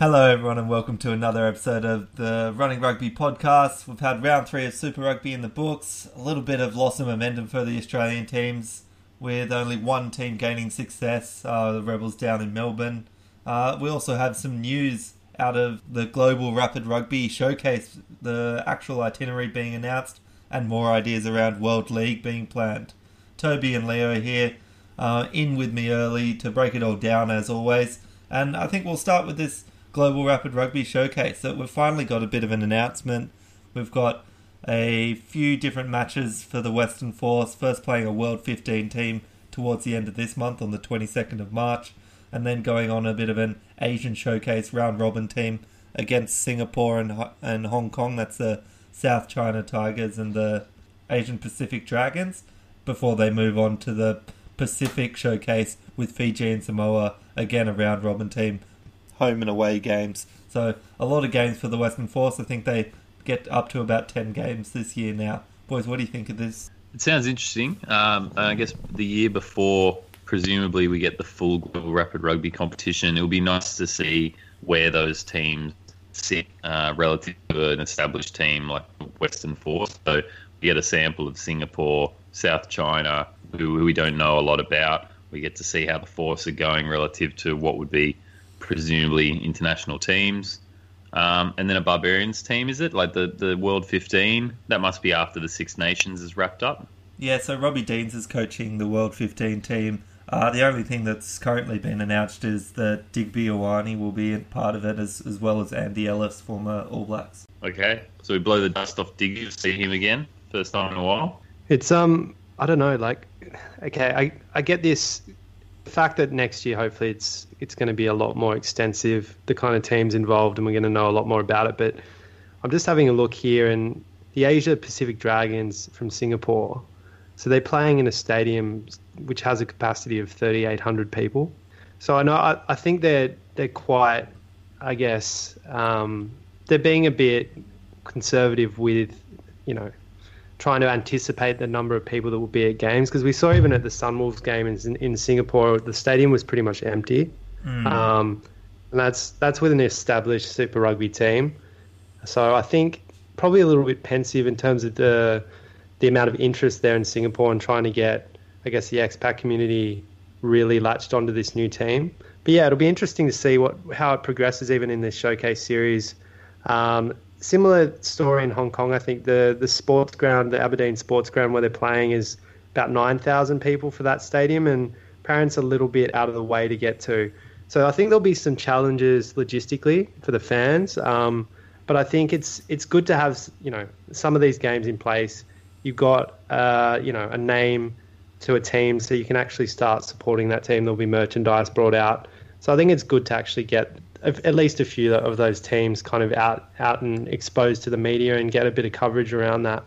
Hello, everyone, and welcome to another episode of the Running Rugby podcast. We've had round three of Super Rugby in the books, a little bit of loss of momentum for the Australian teams, with only one team gaining success, uh, the Rebels down in Melbourne. Uh, we also have some news out of the Global Rapid Rugby Showcase, the actual itinerary being announced, and more ideas around World League being planned. Toby and Leo here, uh, in with me early to break it all down as always. And I think we'll start with this Global Rapid Rugby Showcase that we've finally got a bit of an announcement. We've got a few different matches for the Western Force, first playing a World 15 team towards the end of this month on the 22nd of March, and then going on a bit of an Asian Showcase round robin team against Singapore and, and Hong Kong. That's the South China Tigers and the Asian Pacific Dragons before they move on to the Pacific Showcase with Fiji and Samoa, again a round robin team, home and away games. So a lot of games for the Western Force. I think they get up to about 10 games this year now. Boys, what do you think of this? It sounds interesting. Um, I guess the year before, presumably, we get the full global rapid rugby competition. It will be nice to see where those teams sit uh, relative to an established team like Western Force. So we get a sample of Singapore, South China, who we don't know a lot about. We get to see how the Force are going relative to what would be presumably international teams. Um, and then a Barbarians team, is it? Like the, the World 15? That must be after the Six Nations is wrapped up. Yeah, so Robbie Deans is coaching the World 15 team. Uh, the only thing that's currently been announced is that Digby Ioane will be a part of it, as, as well as Andy Ellis, former All Blacks. Okay, so we blow the dust off Digby, to see him again, first time in a while. It's um I don't know like okay I I get this the fact that next year hopefully it's it's going to be a lot more extensive the kind of teams involved and we're going to know a lot more about it. But I'm just having a look here and the Asia Pacific Dragons from Singapore so they're playing in a stadium which has a capacity of 3800 people. So I know I, I think they're they're quite I guess um, they're being a bit conservative with you know trying to anticipate the number of people that will be at games because we saw even at the Sunwolves game in, in Singapore, the stadium was pretty much empty, um, and that's that's with an established Super Rugby team. So I think probably a little bit pensive in terms of the the amount of interest there in Singapore and trying to get, I guess, the expat community really latched onto this new team. But yeah, it'll be interesting to see what how it progresses even in this showcase series. Um, similar story in Hong Kong. I think the the sports ground, the Aberdeen sports ground where they're playing, is about nine thousand people for that stadium, and parents a little bit out of the way to get to. So I think there'll be some challenges logistically for the fans. Um, but I think it's it's good to have you know some of these games in place. You've got uh, you know a name to a team, so you can actually start supporting that team. There'll be merchandise brought out. So I think it's good to actually get at least a few of those teams kind of out out and exposed to the media and get a bit of coverage around that.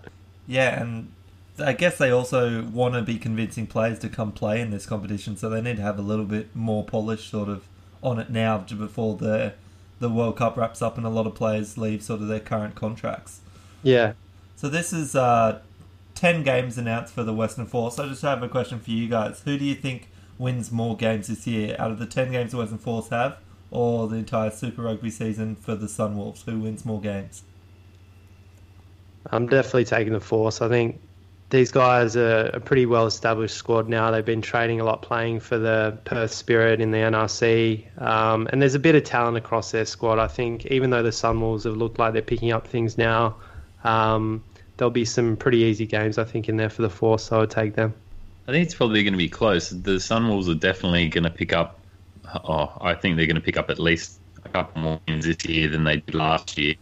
Yeah, and I guess they also want to be convincing players to come play in this competition, so they need to have a little bit more polish sort of on it now before the the World Cup wraps up and a lot of players leave sort of their current contracts. Yeah, So this is uh, ten games announced for the Western Force. I just have a question for you guys. Who do you think wins more games this year out of the ten games the Western Force have, or the entire Super Rugby season for the Sunwolves? Who wins more games? I'm definitely taking the force. I think these guys are a pretty well established squad now. They've been training a lot, playing for the Perth Spirit in the NRC, um, and there's a bit of talent across their squad. I think even though the Sunwolves have looked like they're picking up things now, um, there'll be some pretty easy games I think in there for the force. So I would take them. I think it's probably going to be close. The Sunwolves are definitely going to pick up. Oh, I think they're going to pick up at least a couple more wins this year than they did last year.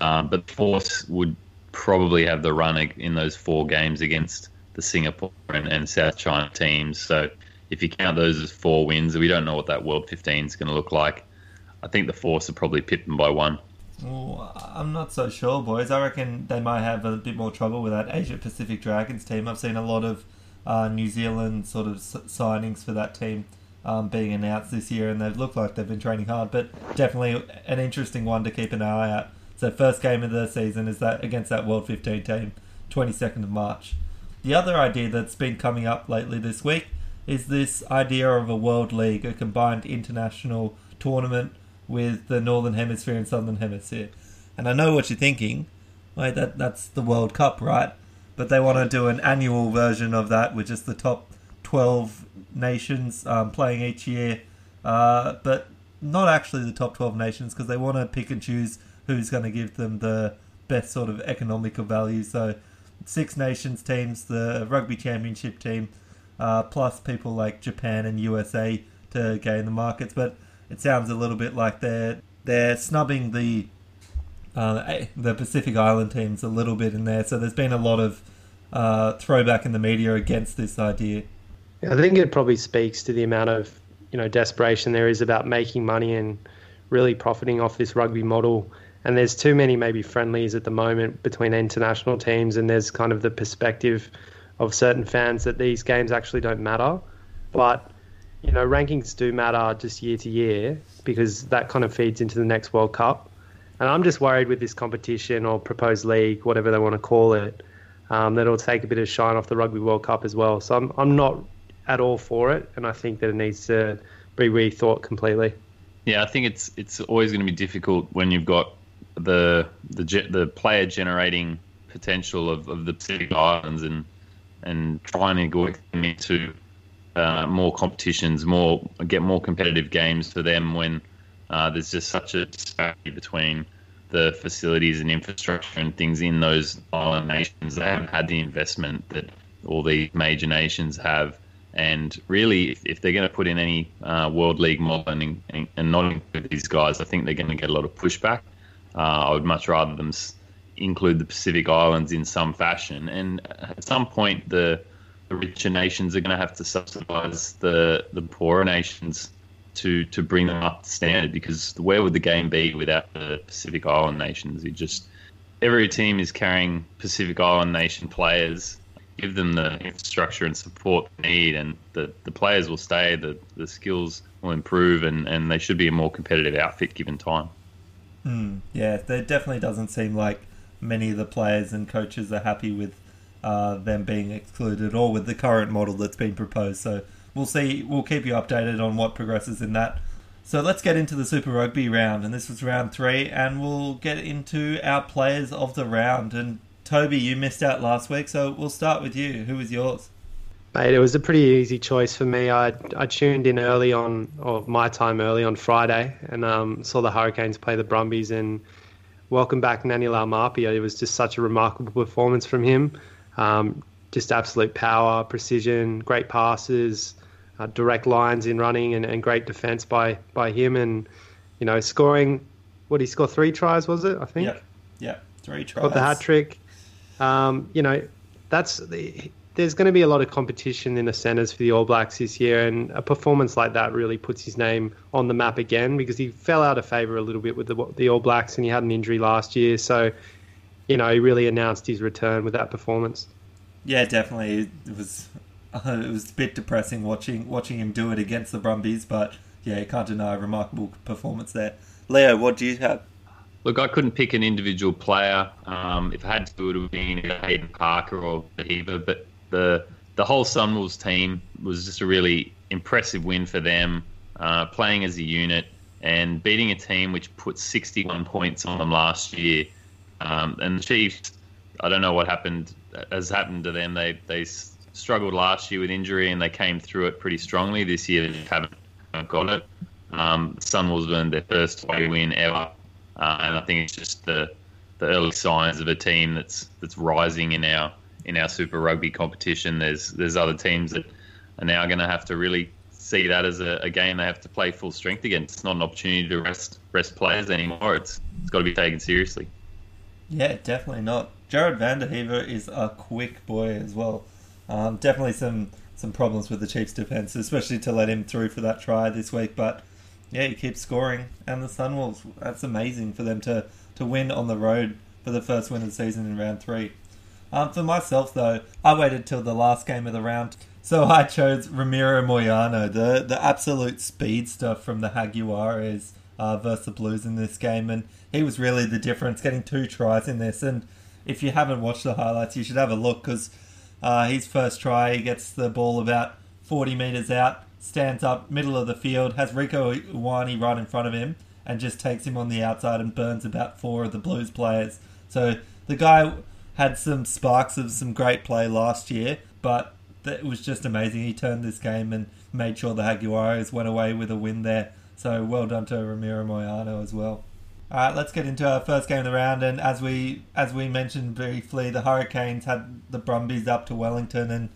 Um, but Force would probably have the run in those four games against the Singapore and, and South China teams. So if you count those as four wins, we don't know what that World 15 is going to look like. I think the Force are probably pipped them by one. Well, I'm not so sure, boys. I reckon they might have a bit more trouble with that Asia Pacific Dragons team. I've seen a lot of uh, New Zealand sort of signings for that team um, being announced this year, and they've looked like they've been training hard. But definitely an interesting one to keep an eye out. So first game of the season is that against that World 15 team, 22nd of March. The other idea that's been coming up lately this week is this idea of a World League, a combined international tournament with the Northern Hemisphere and Southern Hemisphere. And I know what you're thinking. Wait, that that's the World Cup, right? But they want to do an annual version of that with just the top 12 nations um, playing each year, uh, but not actually the top 12 nations because they want to pick and choose who's going to give them the best sort of economical value. So, six nations teams, the rugby championship team, uh, plus people like Japan and USA to gain the markets. But it sounds a little bit like they're they're snubbing the uh, the Pacific Island teams a little bit in there. So there's been a lot of uh, throwback in the media against this idea. I think it probably speaks to the amount of you know desperation there is about making money and really profiting off this rugby model. And there's too many maybe friendlies at the moment between international teams, and there's kind of the perspective of certain fans that these games actually don't matter. But you know, rankings do matter just year to year because that kind of feeds into the next World Cup. And I'm just worried with this competition or proposed league, whatever they want to call it, um, that it'll take a bit of shine off the Rugby World Cup as well. So I'm, I'm not at all for it, and I think that it needs to be rethought completely. Yeah, I think it's it's always going to be difficult when you've got the the the player generating potential of, of the Pacific Islands and and trying to them into uh, more competitions, more get more competitive games for them when uh, there's just such a disparity between the facilities and infrastructure and things in those island nations. They haven't had the investment that all the major nations have. And really, if, they're going to put in any uh, World League model and, and, not include these guys, I think they're going to get a lot of pushback. Uh, I would much rather them include the Pacific Islands in some fashion. And at some point, the, the richer nations are going to have to subsidize the, the poorer nations to to bring them up to standard because where would the game be without the Pacific Island nations? You just every team is carrying Pacific Island nation players. Give them the infrastructure and support they need, and the, the players will stay. The the skills will improve, and, and they should be a more competitive outfit given time. Mm, yeah, there definitely doesn't seem like many of the players and coaches are happy with uh, them being excluded or with the current model that's been proposed. So we'll see. We'll keep you updated on what progresses in that. So let's get into the Super Rugby round, and this was round three, and we'll get into our players of the round. And Toby, you missed out last week, so we'll start with you. Who was yours? Mate, it was a pretty easy choice for me. I I tuned in early on, or my time early on Friday, and um, saw the Hurricanes play the Brumbies. And welcome back, Ngani Laumape. It was just such a remarkable performance from him. Um, just absolute power, precision, great passes, uh, direct lines in running, and, and great defence by by him. And you know, scoring. What did he score? Three tries was it? I think. Yeah, Yep. Three tries. Got the hat trick. Um, you know, that's the there's going to be a lot of competition in the centres for the All Blacks this year, and a performance like that really puts his name on the map again because he fell out of favour a little bit with the, the All Blacks and he had an injury last year. So, you know, he really announced his return with that performance. Yeah, definitely. It was uh, it was a bit depressing watching watching him do it against the Brumbies, but yeah, you can't deny a remarkable performance there. Leo, what do you have? Look, I couldn't pick an individual player. Um, if I had to, it would have been Hayden Parker or Beaver, but the the whole Sunwolves team was just a really impressive win for them, uh, playing as a unit and beating a team which put 61 points on them last year. Um, and the Chiefs, I don't know what happened has happened to them. They they struggled last year with injury and they came through it pretty strongly. This year they haven't got it. Um, Sunwolves earned their first away win ever, uh, and I think it's just the the early signs of a team that's that's rising in our in our Super Rugby competition. There's there's other teams that are now going to have to really see that as a, a, game they have to play full strength against. It's not an opportunity to rest rest players anymore. It's it's got to be taken seriously. Yeah, definitely not. Gerhard van den Heever is a quick boy as well. Um, definitely some some problems with the Chiefs' defense, especially to let him through for that try this week. But yeah, he keeps scoring, and the Sunwolves. That's amazing for them to to win on the road for the first win of the season in round three. Um, for myself, though, I waited till the last game of the round, so I chose Ramiro Moyano, the the absolute speedster from the Jaguares uh, versus the Blues in this game, and he was really the difference, getting two tries in this. And if you haven't watched the highlights, you should have a look because uh, his first try, he gets the ball about 40 metres out, stands up, middle of the field, has Rieko Ioane right in front of him, and just takes him on the outside and burns about four of the Blues players. So the guy had some sparks of some great play last year, but it was just amazing. He turned this game and made sure the Jaguares went away with a win there. So well done to Ramiro Moyano as well. All right, let's get into our first game of the round. And as we as we mentioned briefly, the Hurricanes had the Brumbies up to Wellington, and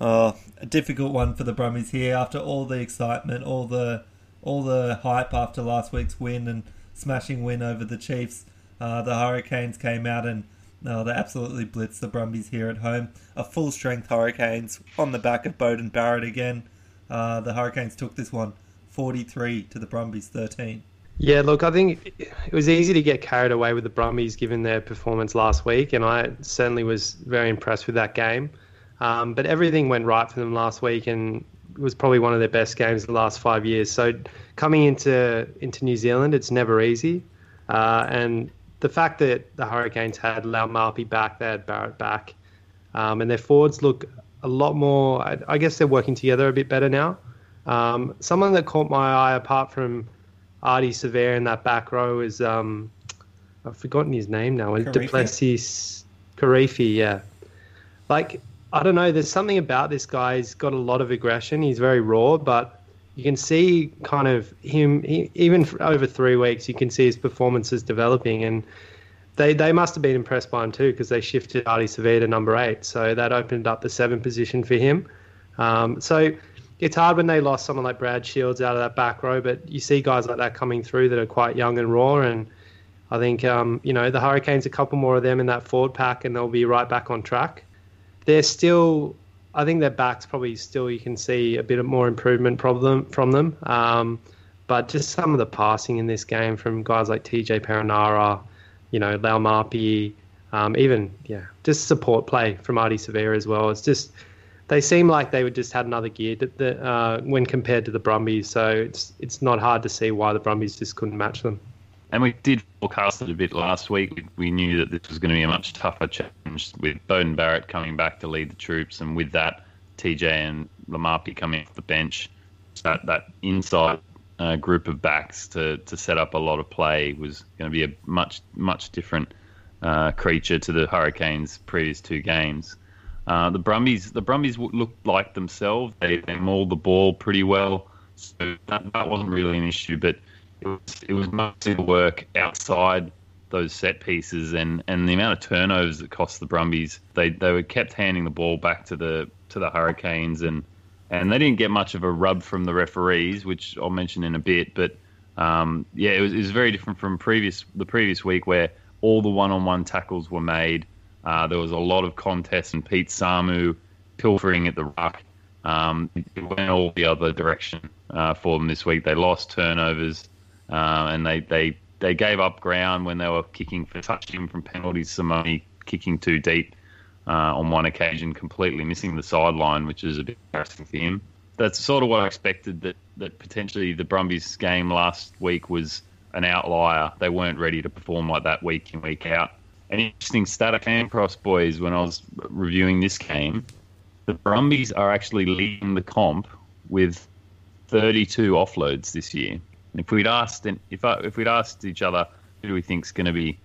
uh, a difficult one for the Brumbies here after all the excitement, all the all the hype after last week's win and smashing win over the Chiefs. Uh, the Hurricanes came out and no, they absolutely blitzed the Brumbies here at home. A full strength Hurricanes on the back of Beauden Barrett again. Uh, the Hurricanes took this one 43 to the Brumbies 13. Yeah, look, I think it was easy to get carried away with the Brumbies given their performance last week, and I certainly was very impressed with that game. Um, but everything went right for them last week, and it was probably one of their best games in the last five years. So coming into into New Zealand, it's never easy, uh, and the fact that the Hurricanes had Laumape back, they had Barrett back, um, and their forwards look a lot more. I, I, guess they're working together a bit better now. Um, someone that caught my eye, apart from Ardie Savea in that back row, is um, I've forgotten his name now. Is Du'Plessis Kirifi? Yeah, like I don't know. There's something about this guy. He's got a lot of aggression. He's very raw, but you can see kind of him he, even over three weeks. You can see his performances developing, and they they must have been impressed by him too because they shifted Ardie Savea to number eight, so that opened up the seven position for him. Um, so it's hard when they lost someone like Brad Shields out of that back row, but you see guys like that coming through that are quite young and raw, and I think um, you know the Hurricanes a couple more of them in that forward pack, and they'll be right back on track. They're still I think their backs probably still you can see a bit of more improvement problem from them. Um, but just some of the passing in this game from guys like TJ Perenara, you know, Laumape, um, even yeah, just support play from Ardie Savea as well. It's just they seem like they would just had another gear that, that, uh, when compared to the Brumbies. So it's it's not hard to see why the Brumbies just couldn't match them. And we did forecast it a bit last week. We knew that this was going to be a much tougher challenge with Beauden Barrett coming back to lead the troops, and with that, TJ and Laumape coming off the bench. That that inside uh, group of backs to, to set up a lot of play was going to be a much much different uh, creature to the Hurricanes' previous two games. Uh, the Brumbies the Brumbies looked like themselves. They, they mauled the ball pretty well, so that, that wasn't really an issue. But it was was mostly the work outside those set pieces and, and the amount of turnovers that cost the Brumbies. They they were kept handing the ball back to the to the Hurricanes and and they didn't get much of a rub from the referees, which I'll mention in a bit. But um, yeah, it was, it was very different from previous the previous week where all the one-on-one tackles were made. Uh, there was a lot of contests and Pete Samu pilfering at the ruck. Um, it went all the other direction uh, for them this week. They lost turnovers uh, and they, they they gave up ground when they were kicking for touching from penalties. Simone kicking too deep uh, on one occasion, completely missing the sideline, which is a bit embarrassing for him. That's sort of what I expected. That that potentially the Brumbies game last week was an outlier. They weren't ready to perform like that week in week out. An interesting stat I came boys, when I was reviewing this game. The Brumbies are actually leading the comp with 32 offloads this year. If we'd asked, if I, if we'd asked each other, who do we think is going to be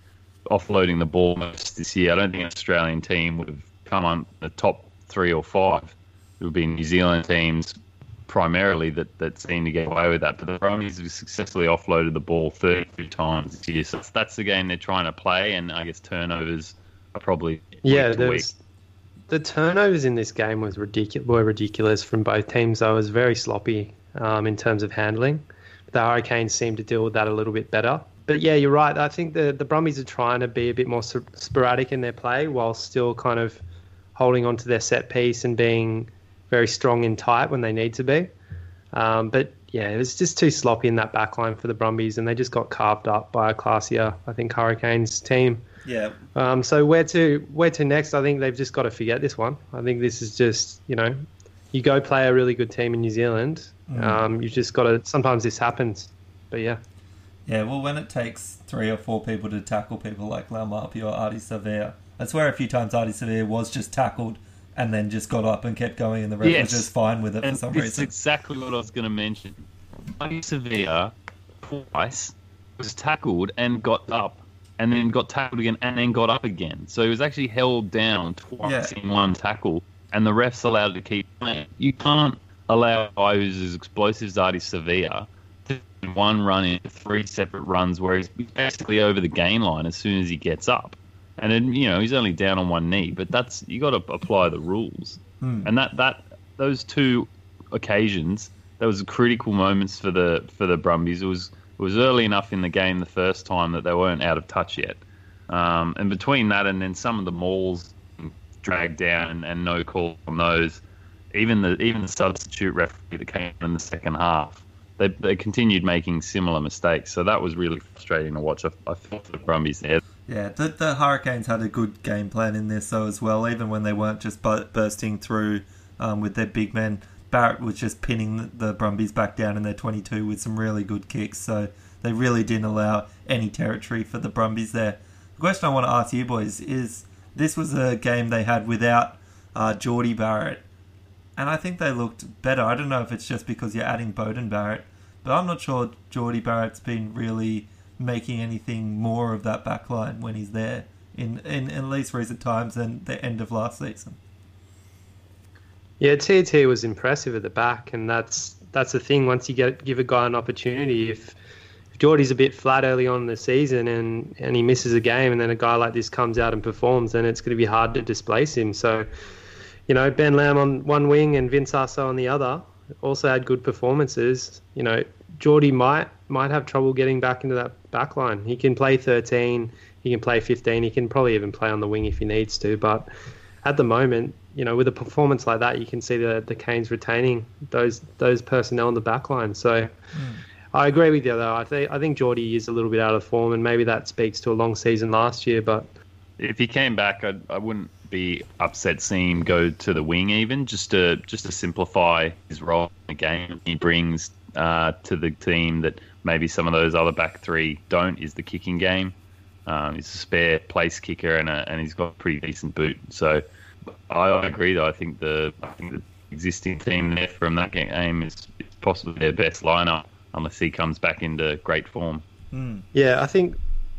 offloading the ball most this year? I don't think an Australian team would have come on the top three or five. It would be New Zealand teams primarily that, that seem to get away with that. But the Brumbies have successfully offloaded the ball 32 times this year. So that's the game they're trying to play, and I guess turnovers are probably yeah. The turnovers in this game was ridiculous. Were ridiculous from both teams. I was very sloppy um, in terms of handling the Hurricanes seem to deal with that a little bit better. But yeah, you're right. I think the the Brumbies are trying to be a bit more sporadic in their play while still kind of holding on to their set piece and being very strong and tight when they need to be. Um, but yeah, it was just too sloppy in that back line for the Brumbies, and they just got carved up by a classier, I think, Hurricanes team. Yeah. Um, so where to where to next? I think they've just got to forget this one. I think this is just you know, you go play a really good team in New Zealand. Mm. Um, you've just got to. Sometimes this happens, but yeah. Yeah, well, when it takes three or four people to tackle people like Laumape or Ardie Savea, I swear a few times Ardie Savea was just tackled and then just got up and kept going, and the ref Yes. was just fine with it And for some this is reason. exactly what I was going to mention. Mighty Savea twice was tackled and got up, and then got tackled again, and then got up again. So he was actually held down twice Yeah. in one tackle, and the refs allowed to keep playing. You can't allow a guy who's as explosive Savea to one run in three separate runs where he's basically over the gain line as soon as he gets up. And then, you know, he's only down on one knee, but that's you got to apply the rules. Hmm. And that that those two occasions, that was critical moments for the for the Brumbies. It was it was early enough in the game the first time that they weren't out of touch yet. Um, and between that and then some of the mauls dragged down and, and no call on those, even the even the substitute referee that came in the second half, they they continued making similar mistakes. So that was really frustrating to watch. I, I for the Brumbies there. Yeah, the, the Hurricanes had a good game plan in this though as well. Even when they weren't just bu- bursting through um, with their big men, Barrett was just pinning the, the Brumbies back down in their 22 with some really good kicks. So they really didn't allow any territory for the Brumbies there. The question I want to ask you boys is: This was a game they had without uh, Jordie Barrett, and I think they looked better. I don't know if it's just because you're adding Beauden Barrett, but I'm not sure Jordie Barrett's been really making anything more of that back line when he's there in, in at least recent times than the end of last season. Yeah, TT was impressive at the back, and that's that's the thing. Once you get give a guy an opportunity, if if Jordie's a bit flat early on in the season and and he misses a game, and then a guy like this comes out and performs, then it's going to be hard to displace him. So, you know, Ben Lam on one wing and Vince Aso on the other also had good performances. You know, Jordie might might have trouble getting back into that back line. He can play 13, he can play 15, he can probably even play on the wing if he needs to, but at the moment, you know, with a performance like that, you can see the the Canes retaining those those personnel in the back line. So hmm. I agree with you though. I think I think Jordie is a little bit out of form, and maybe that speaks to a long season last year. But if he came back, I'd, I wouldn't be upset seeing him go to the wing, even just to just to simplify his role in the game. He brings uh, to the team that maybe some of those other back three don't is the kicking game. Um, he's a spare place kicker and a, and he's got a pretty decent boot. So I, agree though. I think the I think the existing team there from that game is, is possibly their best lineup unless he comes back into great form. yeah, I think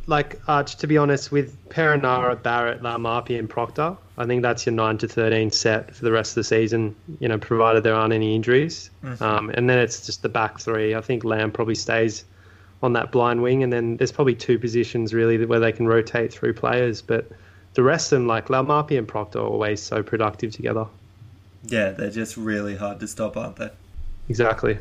like Arch, to be honest, with Perenara, Barrett, Laumape, and Proctor, I think that's your nine to thirteen set for the rest of the season. You know, provided there aren't any injuries, um, and then it's just the back three. I think Lam probably stays on that blind wing, and then there's probably two positions really where they can rotate through players, but. The rest of them, like Laumape and Proctor, are always so productive together. Yeah, they're just really hard to stop, aren't they? Exactly.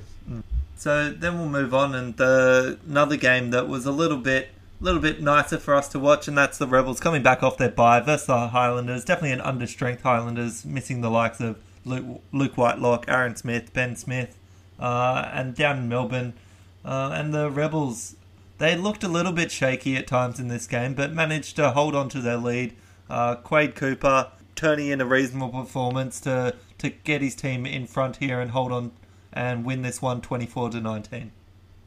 So then we'll move on, and uh, another game that was a little bit, little bit nicer for us to watch, and that's the Rebels coming back off their bye versus the Highlanders. Definitely an understrength Highlanders, missing the likes of Luke, Luke Whitelock, Aaron Smith, Ben Smith, uh, and down in Melbourne, uh, and the Rebels. They looked a little bit shaky at times in this game, but managed to hold on to their lead. Uh, Quade Cooper turning in a reasonable performance to to get his team in front here and hold on and win this one 24 to 19.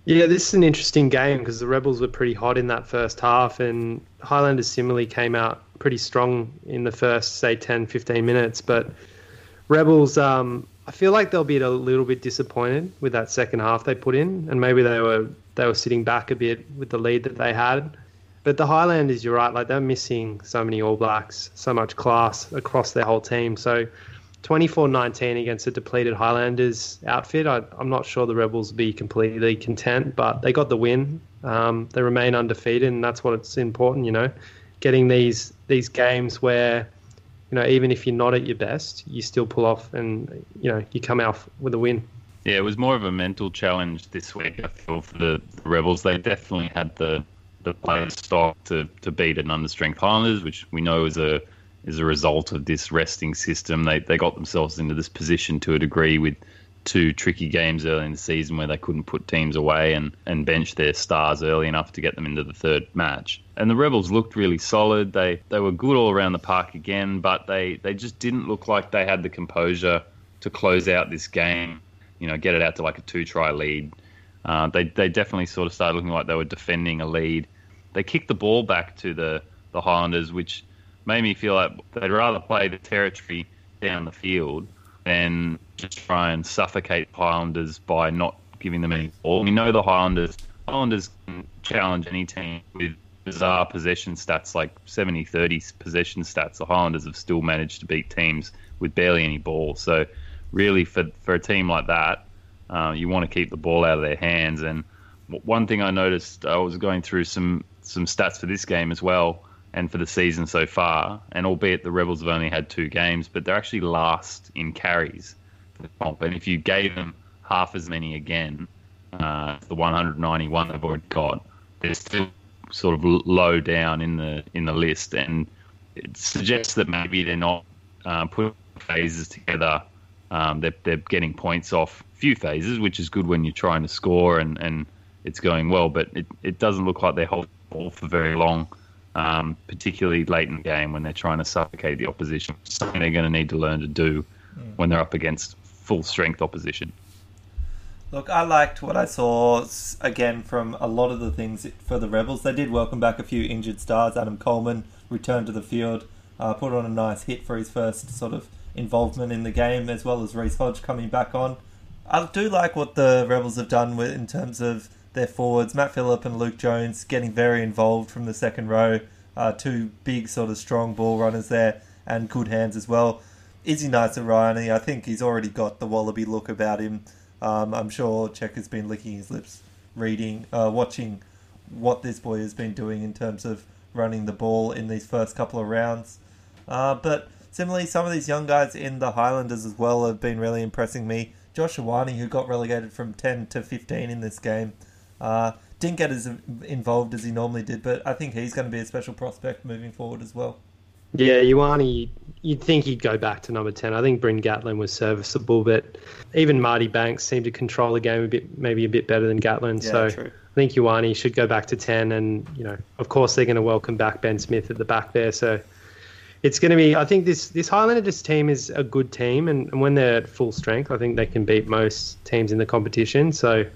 Yeah, this is an interesting game because the Rebels were pretty hot in that first half, and Highlanders similarly came out pretty strong in the first, say, 10, 15 minutes. But Rebels, um, I feel like they'll be a little bit disappointed with that second half they put in, and maybe they were they were sitting back a bit with the lead that they had. But the Highlanders, you're right, like they're missing so many All Blacks, so much class across their whole team. So 24-19 against a depleted Highlanders outfit. I, I'm not sure the Rebels will be completely content, but they got the win. Um, they remain undefeated, and that's what it's important. You know, getting these these games where you know even if you're not at your best, you still pull off, and you know you come out with a win. Yeah, it was more of a mental challenge this week. I feel for the, the Rebels, they definitely had the the player stock to, to beat an understrength Highlanders, which we know is a is a result of this resting system. They they got themselves into this position to a degree with two tricky games early in the season where they couldn't put teams away and, and bench their stars early enough to get them into the third match. And the Rebels looked really solid. They they were good all around the park again, but they, they just didn't look like they had the composure to close out this game, you know, get it out to like a two try lead. Uh, they, they definitely sort of started looking like they were defending a lead. They kicked the ball back to the, the Highlanders, which made me feel like they'd rather play the territory down the field than just try and suffocate Highlanders by not giving them any ball. We know the Highlanders Highlanders can challenge any team with bizarre possession stats like 70 30 possession stats. The Highlanders have still managed to beat teams with barely any ball. So, really, for, for a team like that, uh, you want to keep the ball out of their hands. And one thing I noticed, I was going through some, some stats for this game as well and for the season so far. And albeit the Rebels have only had two games, but they're actually last in carries for the comp. And if you gave them half as many again, uh, the 191 they've already got, they're still sort of low down in the in the list, and it suggests that maybe they're not uh, putting phases together. Um, they're, they're getting points off few phases, which is good when you're trying to score and, and it's going well. But it, it doesn't look like they're holding the ball for very long um, particularly late in the game when they're trying to suffocate the opposition. Something they're going to need to learn to do mm. when they're up against full strength opposition. Look, I liked what I saw again from a lot of the things for the Rebels. They did welcome back a few injured stars. Adam Coleman returned to the field, uh, put on a nice hit for his first sort of involvement in the game, as well as Reece Hodge coming back on. I do like what the Rebels have done with, in terms of their forwards, Matt Phillip and Luke Jones, getting very involved from the second row. Uh, two big, sort of strong ball runners there and good hands as well. Isi Naisarani, I think he's already got the Wallaby look about him. Um, I'm sure Check has been licking his lips, reading, uh, watching what this boy has been doing in terms of running the ball in these first couple of rounds. Uh, but similarly, some of these young guys in the Highlanders as well have been really impressing me. Josh Ioane, who got relegated from 10 to 15 in this game, uh, didn't get as involved as he normally did, but I think he's going to be a special prospect moving forward as well. Yeah, Ioane, you'd think he'd go back to number 10. I think Bryn Gatland was serviceable, but even Marty Banks seemed to control the game a bit, maybe a bit better than Gatland. Yeah, so true. I think Ioane should go back to 10. And, you know, of course, they're going to welcome back Ben Smith at the back there. So it's going to be, I think this, this Highlanders team is a good team. And, and when they're at full strength, I think they can beat most teams in the competition. So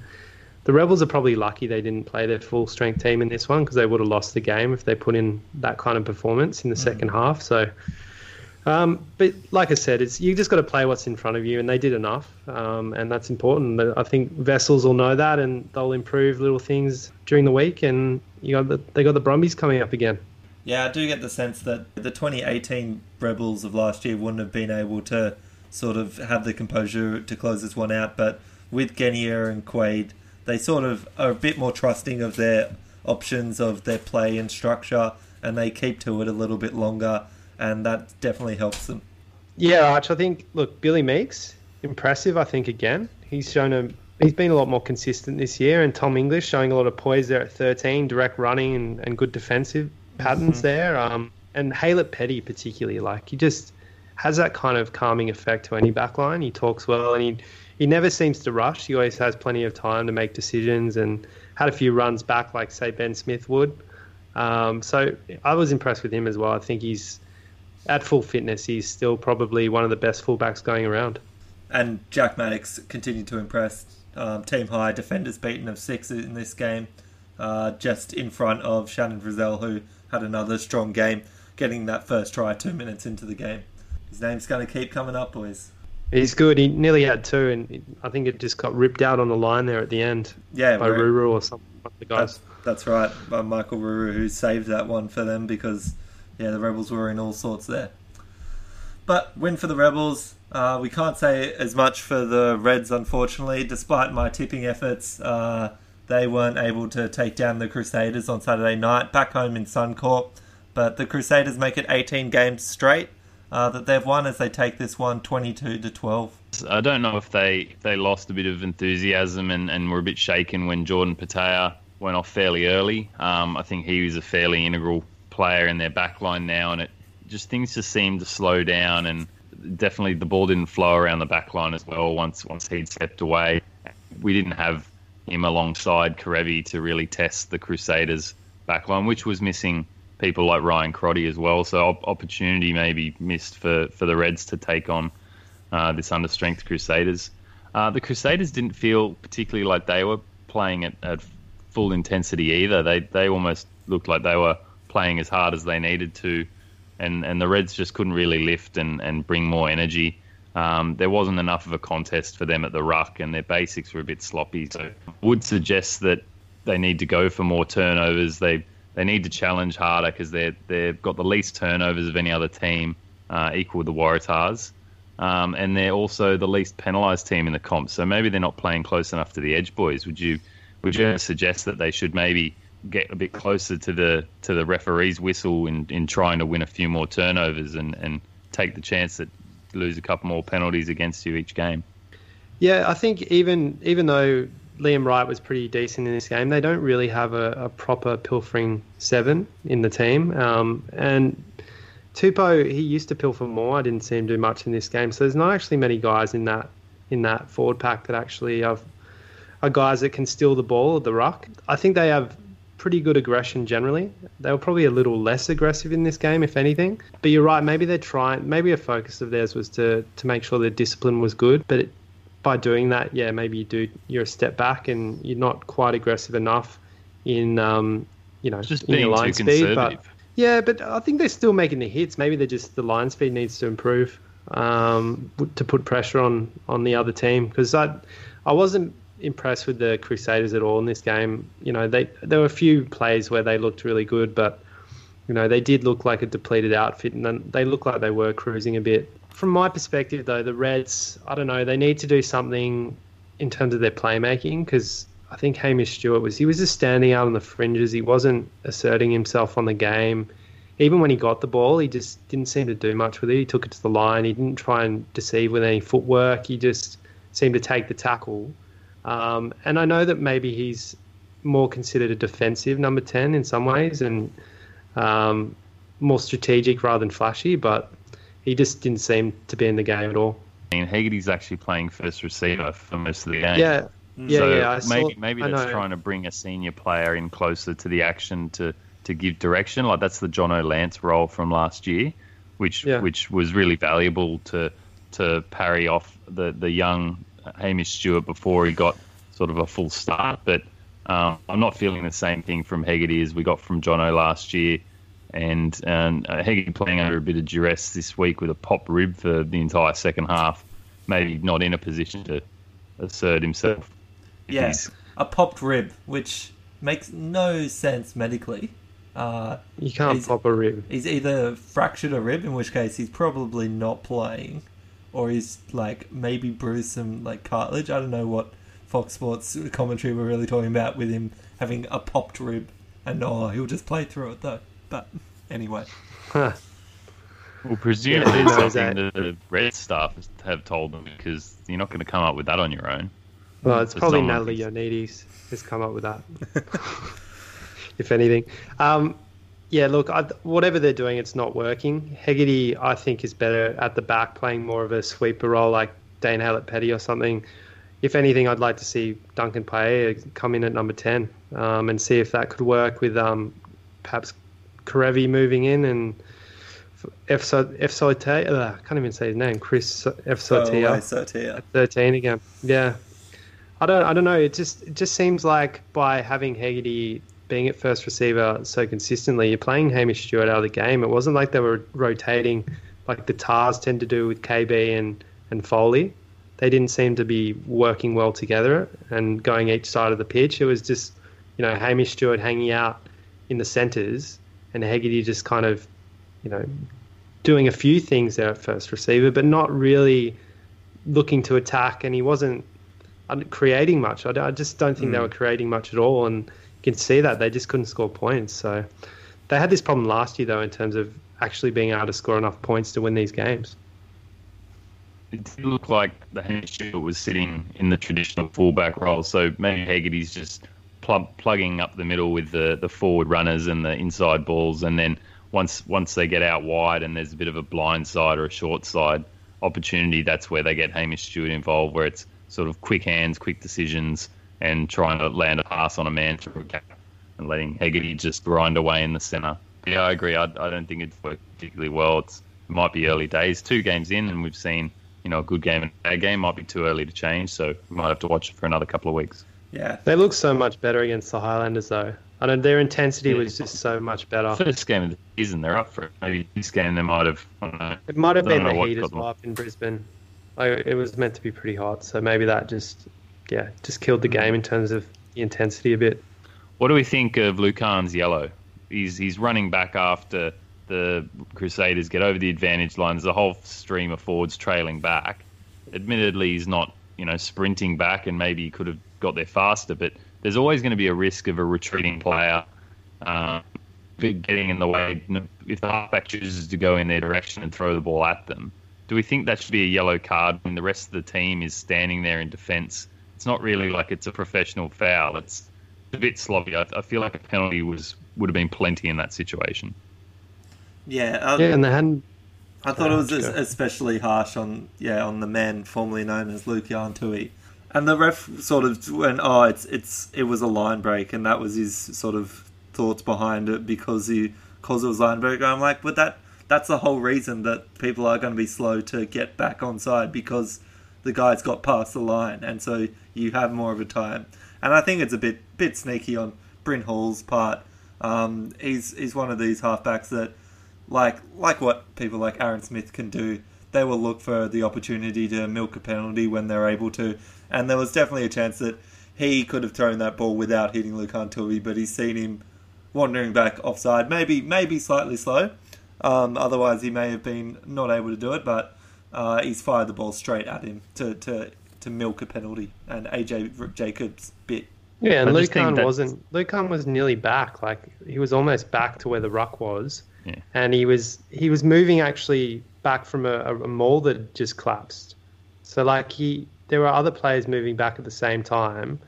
the Rebels are probably lucky they didn't play their full strength team in this one because they would have lost the game if they put in that kind of performance in the mm. second half. So, um, but like I said, it's you just got to play what's in front of you, and they did enough, um, and that's important. I think Wessels will know that, and they'll improve little things during the week. And you got the, they got the Brumbies coming up again. Yeah, I do get the sense that the 2018 Rebels of last year wouldn't have been able to sort of have the composure to close this one out, but with Genia and Quade they sort of are a bit more trusting of their options of their play and structure, and they keep to it a little bit longer, and that definitely helps them. Yeah, Arch. I think look, Billy Meakes impressive. I think again, he's shown a he's been a lot more consistent this year, and Tom English showing a lot of poise there at 13, direct running and, and good defensive patterns mm-hmm. there. Um, and Haylett Petty particularly, like he just has that kind of calming effect to any backline. He talks well, and he he never seems to rush. He always has plenty of time to make decisions and had a few runs back, like say Ben Smith would. Um, so I was impressed with him as well. I think he's at full fitness. He's still probably one of the best fullbacks going around. And Jack Maddocks continued to impress. Um, team high defenders beaten of six in this game, uh, just in front of Shannon Frizzell, who had another strong game, getting that first try two minutes into the game. His name's going to keep coming up, boys. He's good. He nearly had two, and I think it just got ripped out on the line there at the end. Yeah, by Ruru or some of the guys. That's, that's right, by Michael Ruru, who saved that one for them because yeah, the Rebels were in all sorts there. But win for the Rebels. Uh, we can't say as much for the Reds, unfortunately. Despite my tipping efforts, uh, they weren't able to take down the Crusaders on Saturday night back home in Suncorp. But the Crusaders make it 18 games straight uh, that they've won as they take this one 22 to 12. I don't know if they, they lost a bit of enthusiasm and, and were a bit shaken when Jordan Petaia went off fairly early. Um, I think he was a fairly integral player in their backline now, and it just things just seemed to slow down, and definitely the ball didn't flow around the back line as well. Once once he'd stepped away, we didn't have him alongside Kerevi to really test the Crusaders back line, which was missing people like Ryan Crotty as well. So opportunity maybe missed for, for the Reds to take on uh, this understrength Crusaders. Uh, the Crusaders didn't feel particularly like they were playing at, at full intensity either. They they almost looked like they were playing as hard as they needed to, and, and the Reds just couldn't really lift and, and bring more energy. Um, there wasn't enough of a contest for them at the ruck, and their basics were a bit sloppy. So, would suggest that they need to go for more turnovers. They they need to challenge harder because they they've got the least turnovers of any other team, uh, equal the Waratahs, um, and they're also the least penalised team in the comp. So maybe they're not playing close enough to the Edge boys. Would you would you suggest that they should maybe get a bit closer to the to the referee's whistle in, in trying to win a few more turnovers and, and take the chance that lose a couple more penalties against you each game. Yeah, I think even even though Liam Wright was pretty decent in this game, they don't really have a, a proper pilfering seven in the team. Um, and Tupou, he used to pilfer more. I didn't see him do much in this game. So there's not actually many guys in that in that forward pack that actually have, are guys that can steal the ball at the ruck. I think they have pretty good aggression generally. They were probably a little less aggressive in this game, if anything. But you're right. Maybe they're trying. Maybe a focus of theirs was to to make sure their discipline was good. But it, by doing that, yeah, maybe you do. You're a step back, and you're not quite aggressive enough in um, you know just in your line speed. But yeah, but I think they're still making the hits. Maybe they're just the line speed needs to improve um, to put pressure on on the other team because I I wasn't impressed with the Crusaders at all in this game. You know, they there were a few plays where they looked really good, but you know they did look like a depleted outfit, and they looked like they were cruising a bit. From my perspective, though, the Reds, I don't know, they need to do something in terms of their playmaking because I think Hamish Stewart was he was just standing out on the fringes. He wasn't asserting himself on the game. Even when he got the ball, he just didn't seem to do much with it. He took it to the line. He didn't try and deceive with any footwork. He just seemed to take the tackle um, and I know that maybe he's more considered a defensive number 10 in some ways and um, more strategic rather than flashy, but he just didn't seem to be in the game at all. I mean, Hegarty's actually playing first receiver for most of the game. Yeah, yeah, so yeah. I maybe saw, maybe that's trying to bring a senior player in closer to the action to, to give direction. Like that's the Jono Lance role from last year, which yeah. which was really valuable to to parry off the, the young Hamish Stewart before he got sort of a full start. But um, I'm not feeling the same thing from Hegarty as we got from Jono last year. And, and uh, Hegarty playing under a bit of duress this week with a pop rib for the entire second half, maybe not in a position to assert himself. Yes, yeah, a popped rib, which makes no sense medically. Uh, you can't pop a rib. He's either fractured a rib, in which case he's probably not playing, or he's like maybe bruised some like cartilage. I don't know what Fox Sports commentary were really talking about with him having a popped rib, and oh, he'll just play through it though. But anyway. Well, presumably yeah, something that the Red staff have told them because you're not going to come up with that on your own. Well, it's probably Natalie Ioannidis has come up with that. if anything. Um, yeah, look, I, whatever they're doing, it's not working. Hegarty, I think, is better at the back, playing more of a sweeper role like Dane Haylett-Petty or something. If anything, I'd like to see Duncan Paea come in at number 10 um, and see if that could work with um, perhaps Kerevi moving in and F. Sotia, uh, I can't even say his name, Chris F. Sotia. Oh, 13 again. Yeah. I don't, I don't know. It just, it just seems like by having Hegarty being at first receiver so consistently, you're playing Hamish Stewart out of the game. It wasn't like they were rotating like the Tars tend to do with KB and, and Foley. They didn't seem to be working well together and going each side of the pitch. It was just, you know, Hamish Stewart hanging out in the centres and Hegarty just kind of, you know, doing a few things there at first receiver, but not really looking to attack. And he wasn't creating much. I, I just don't think mm. they were creating much at all. And you can see that they just couldn't score points. So they had this problem last year, though, in terms of actually being able to score enough points to win these games. It did look like the Hamish was sitting in the traditional fullback role, so maybe Hegarty's just pl- plugging up the middle with the, the forward runners and the inside balls, and then once once they get out wide and there's a bit of a blind side or a short side opportunity, that's where they get Hamish Stewart involved, where it's sort of quick hands, quick decisions, and trying to land a pass on a man through a gap and letting Hegarty just grind away in the centre. Yeah, I agree. I, I don't think it's worked particularly well. It's, it might be early days, two games in, and we've seen you know a good game and a bad game. Might be too early to change, so we might have to watch it for another couple of weeks. Yeah, They look so much better against the Highlanders, though. I know their intensity was just so much better. First game of the season, they're up for it. Maybe this game they might have. I don't know. It might have been the heat as well up in Brisbane. Like, it was meant to be pretty hot, so maybe that just, yeah, just killed the hmm. game in terms of the intensity a bit. What do we think of Lukhan's yellow? He's he's running back after the Crusaders get over the advantage line. There's a whole stream of forwards trailing back. Admittedly, he's not you know sprinting back, and maybe he could have got there faster. But there's always going to be a risk of a retreating player um, getting in the way if the halfback chooses to go in their direction and throw the ball at them. Do we think that should be a yellow card when the rest of the team is standing there in defence? It's not really like it's a professional foul. It's a bit sloppy. I, I feel like a penalty was would have been plenty in that situation. yeah. I, Yeah, and they hadn't. I thought it was especially harsh on yeah on the man formerly known as Lukhan Tui. And the ref sort of went, oh, it's it's it was a line break, and that was his sort of thoughts behind it because he because it was line break. I'm like, but that that's the whole reason that people are going to be slow to get back on side because the guy's got past the line, and so you have more of a time. And I think it's a bit bit sneaky on Bryn Hall's part. Um, he's he's one of these halfbacks that like like what people like Aaron Smith can do. They will look for the opportunity to milk a penalty when they're able to, and there was definitely a chance that he could have thrown that ball without hitting Lukhan Tui, but he's seen him wandering back offside, maybe maybe slightly slow. Um, otherwise, he may have been not able to do it, but uh, he's fired the ball straight at him to, to, to milk a penalty, and AJ Jacobs bit. Yeah, and I just Lukhan wasn't. Lukhan was nearly back. Like he was almost back to where the ruck was, Yeah. and he was he was moving actually back from a, a, maul that had just collapsed. So like he, there were other players moving back at the same time,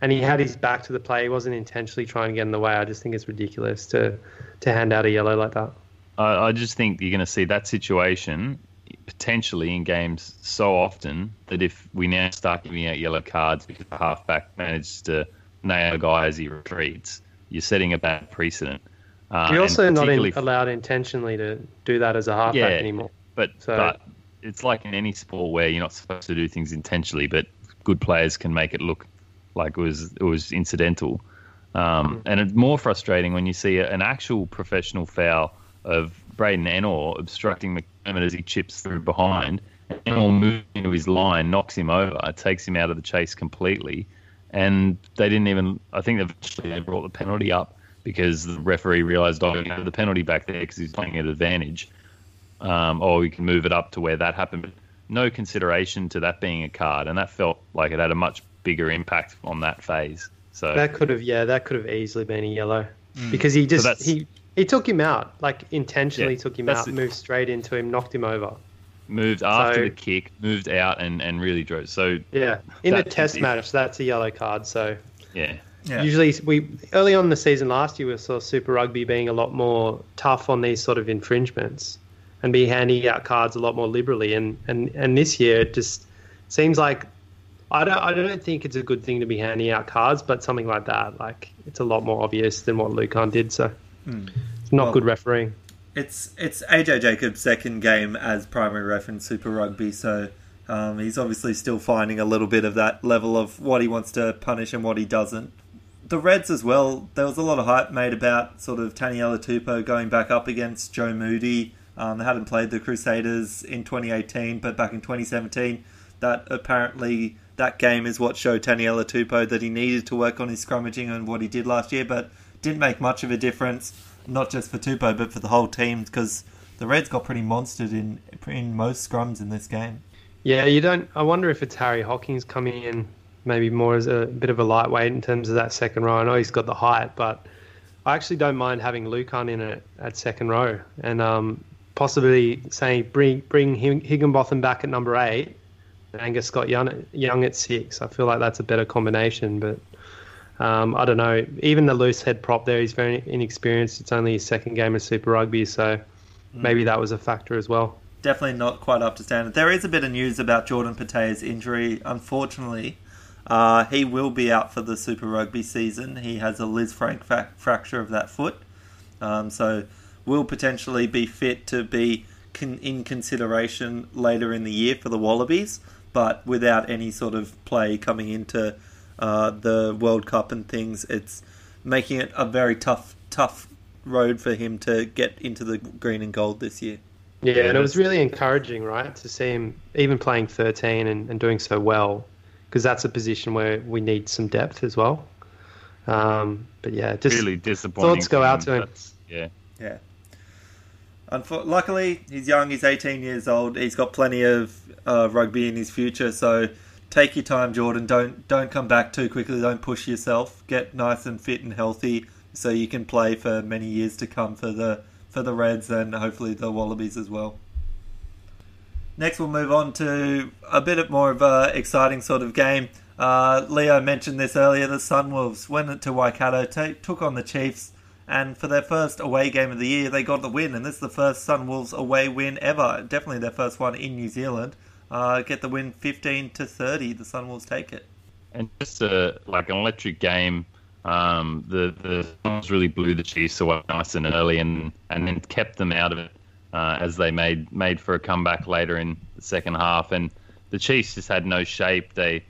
and he had his back to the play. He wasn't intentionally trying to get in the way. I just think it's ridiculous to to hand out a yellow like that. I, I just think you're going to see that situation potentially in games so often that if we now start giving out yellow cards because the halfback manages to nail a guy as he retreats, you're setting a bad precedent. Uh, You're also not in, allowed intentionally to do that as a halfback Yeah. anymore. But So- but it's like in any sport where you're not supposed to do things intentionally, but good players can make it look like it was it was incidental. Um, and it's more frustrating when you see an actual professional foul of Braydon Ennor obstructing McDermott as he chips through behind. Enor moves into his line, knocks him over, takes him out of the chase completely. And they didn't even, I think eventually they brought the penalty up because the referee realised, oh, you know, the penalty back there because he's playing at advantage um, or we can move it up to where that happened. But no consideration to that being a card, and that felt like it had a much bigger impact on that phase. So That could have, yeah, that could have easily been a yellow because he just that's- he he took him out, like intentionally Yeah, took him out, it. moved straight into him, knocked him over. moved after So- the kick, moved out, and, and really drove. So Yeah, in a test match, that's a yellow card. So yeah, Yeah. usually we early on in the season last year we saw Super Rugby being a lot more tough on these sort of infringements and be handing out cards a lot more liberally. And and and this year it just seems like. I don't, I don't think it's a good thing to be handing out cards, but something like that, like it's a lot more obvious than what Lukhan did. So it's not Well- good refereeing. It's it's AJ Jacobs' second game as primary ref in Super Rugby, so um, he's obviously still finding a little bit of that level of what he wants to punish and what he doesn't. The Reds as well. There was a lot of hype made about sort of Taniela Tupou going back up against Joe Moody. Um, they hadn't played the Crusaders in 2018, but back in 2017, that apparently that game is what showed Taniela Tupou that he needed to work on his scrummaging and what he did last year, but didn't make much of a difference not just for Tupou but for the whole team because the Reds got pretty monstered in in most scrums in this game. Yeah, you don't. I wonder if it's Harry Hockings coming in, maybe more as a bit of a lightweight in terms of that second row. I know he's got the height, but I actually don't mind having Lukhan in it at second row and um, possibly saying bring bring Higginbotham back at number eight, and Angus Scott Young, Young at six. I feel like that's a better combination, but Um, I don't know. Even the loose head prop there, he's very inexperienced. It's only his second game of Super Rugby, so maybe that was a factor as well. Definitely not quite up to standard. There is a bit of news about Jordan Petaia's injury. Unfortunately, uh, he will be out for the Super Rugby season. He has a Lisfranc fa- fracture of that foot, um, so will potentially be fit to be con- in consideration later in the year for the Wallabies, but without any sort of play coming into uh, the World Cup and things, it's making it a very tough, tough road for him to get into the green and gold this year. Yeah, and it was really encouraging, right, to see him even playing 13 and, and doing so well, because that's a position where we need some depth as well. Um, but yeah, just really disappointing. thoughts go out to him. That's- Yeah. Yeah. Unfor- luckily, he's young. He's 18 years old. He's got plenty of uh, rugby in his future. So take your time, Jordan. Don't don't come back too quickly. Don't push yourself. Get nice and fit and healthy so you can play for many years to come for the for the Reds and hopefully the Wallabies as well. Next, we'll move on to a bit more of a exciting sort of game. Uh, Leo mentioned this earlier. The Sunwolves went to Waikato, ta took on the Chiefs, and for their first away game of the year, they got the win. And this is the first Sunwolves away win ever. Definitely their first one in New Zealand. Uh, get the win, fifteen to thirty. The Sunwolves take it. and just a like an electric game. Um, the the Suns really blew the Chiefs away nice and early, and and then kept them out of it uh, as they made made for a comeback later in the second half. And the Chiefs just had no shape. They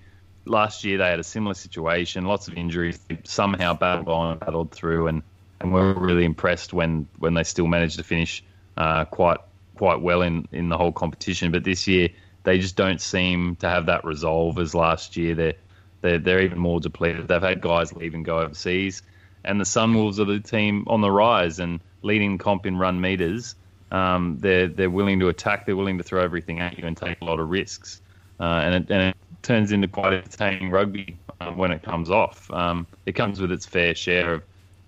last year they had a similar situation, lots of injuries. They somehow battled on, battled through, and and we were really impressed when when they still managed to finish uh, quite quite well in in the whole competition. But this year they just don't seem to have that resolve as last year. They're they're, they're even more depleted. They've had guys leave and go overseas, and the Sunwolves are the team on the rise and leading comp in run meters. Um, they're they're willing to attack. They're willing to throw everything at you and take a lot of risks, uh, and it, and it turns into quite entertaining rugby um, when it comes off. Um, it comes with its fair share of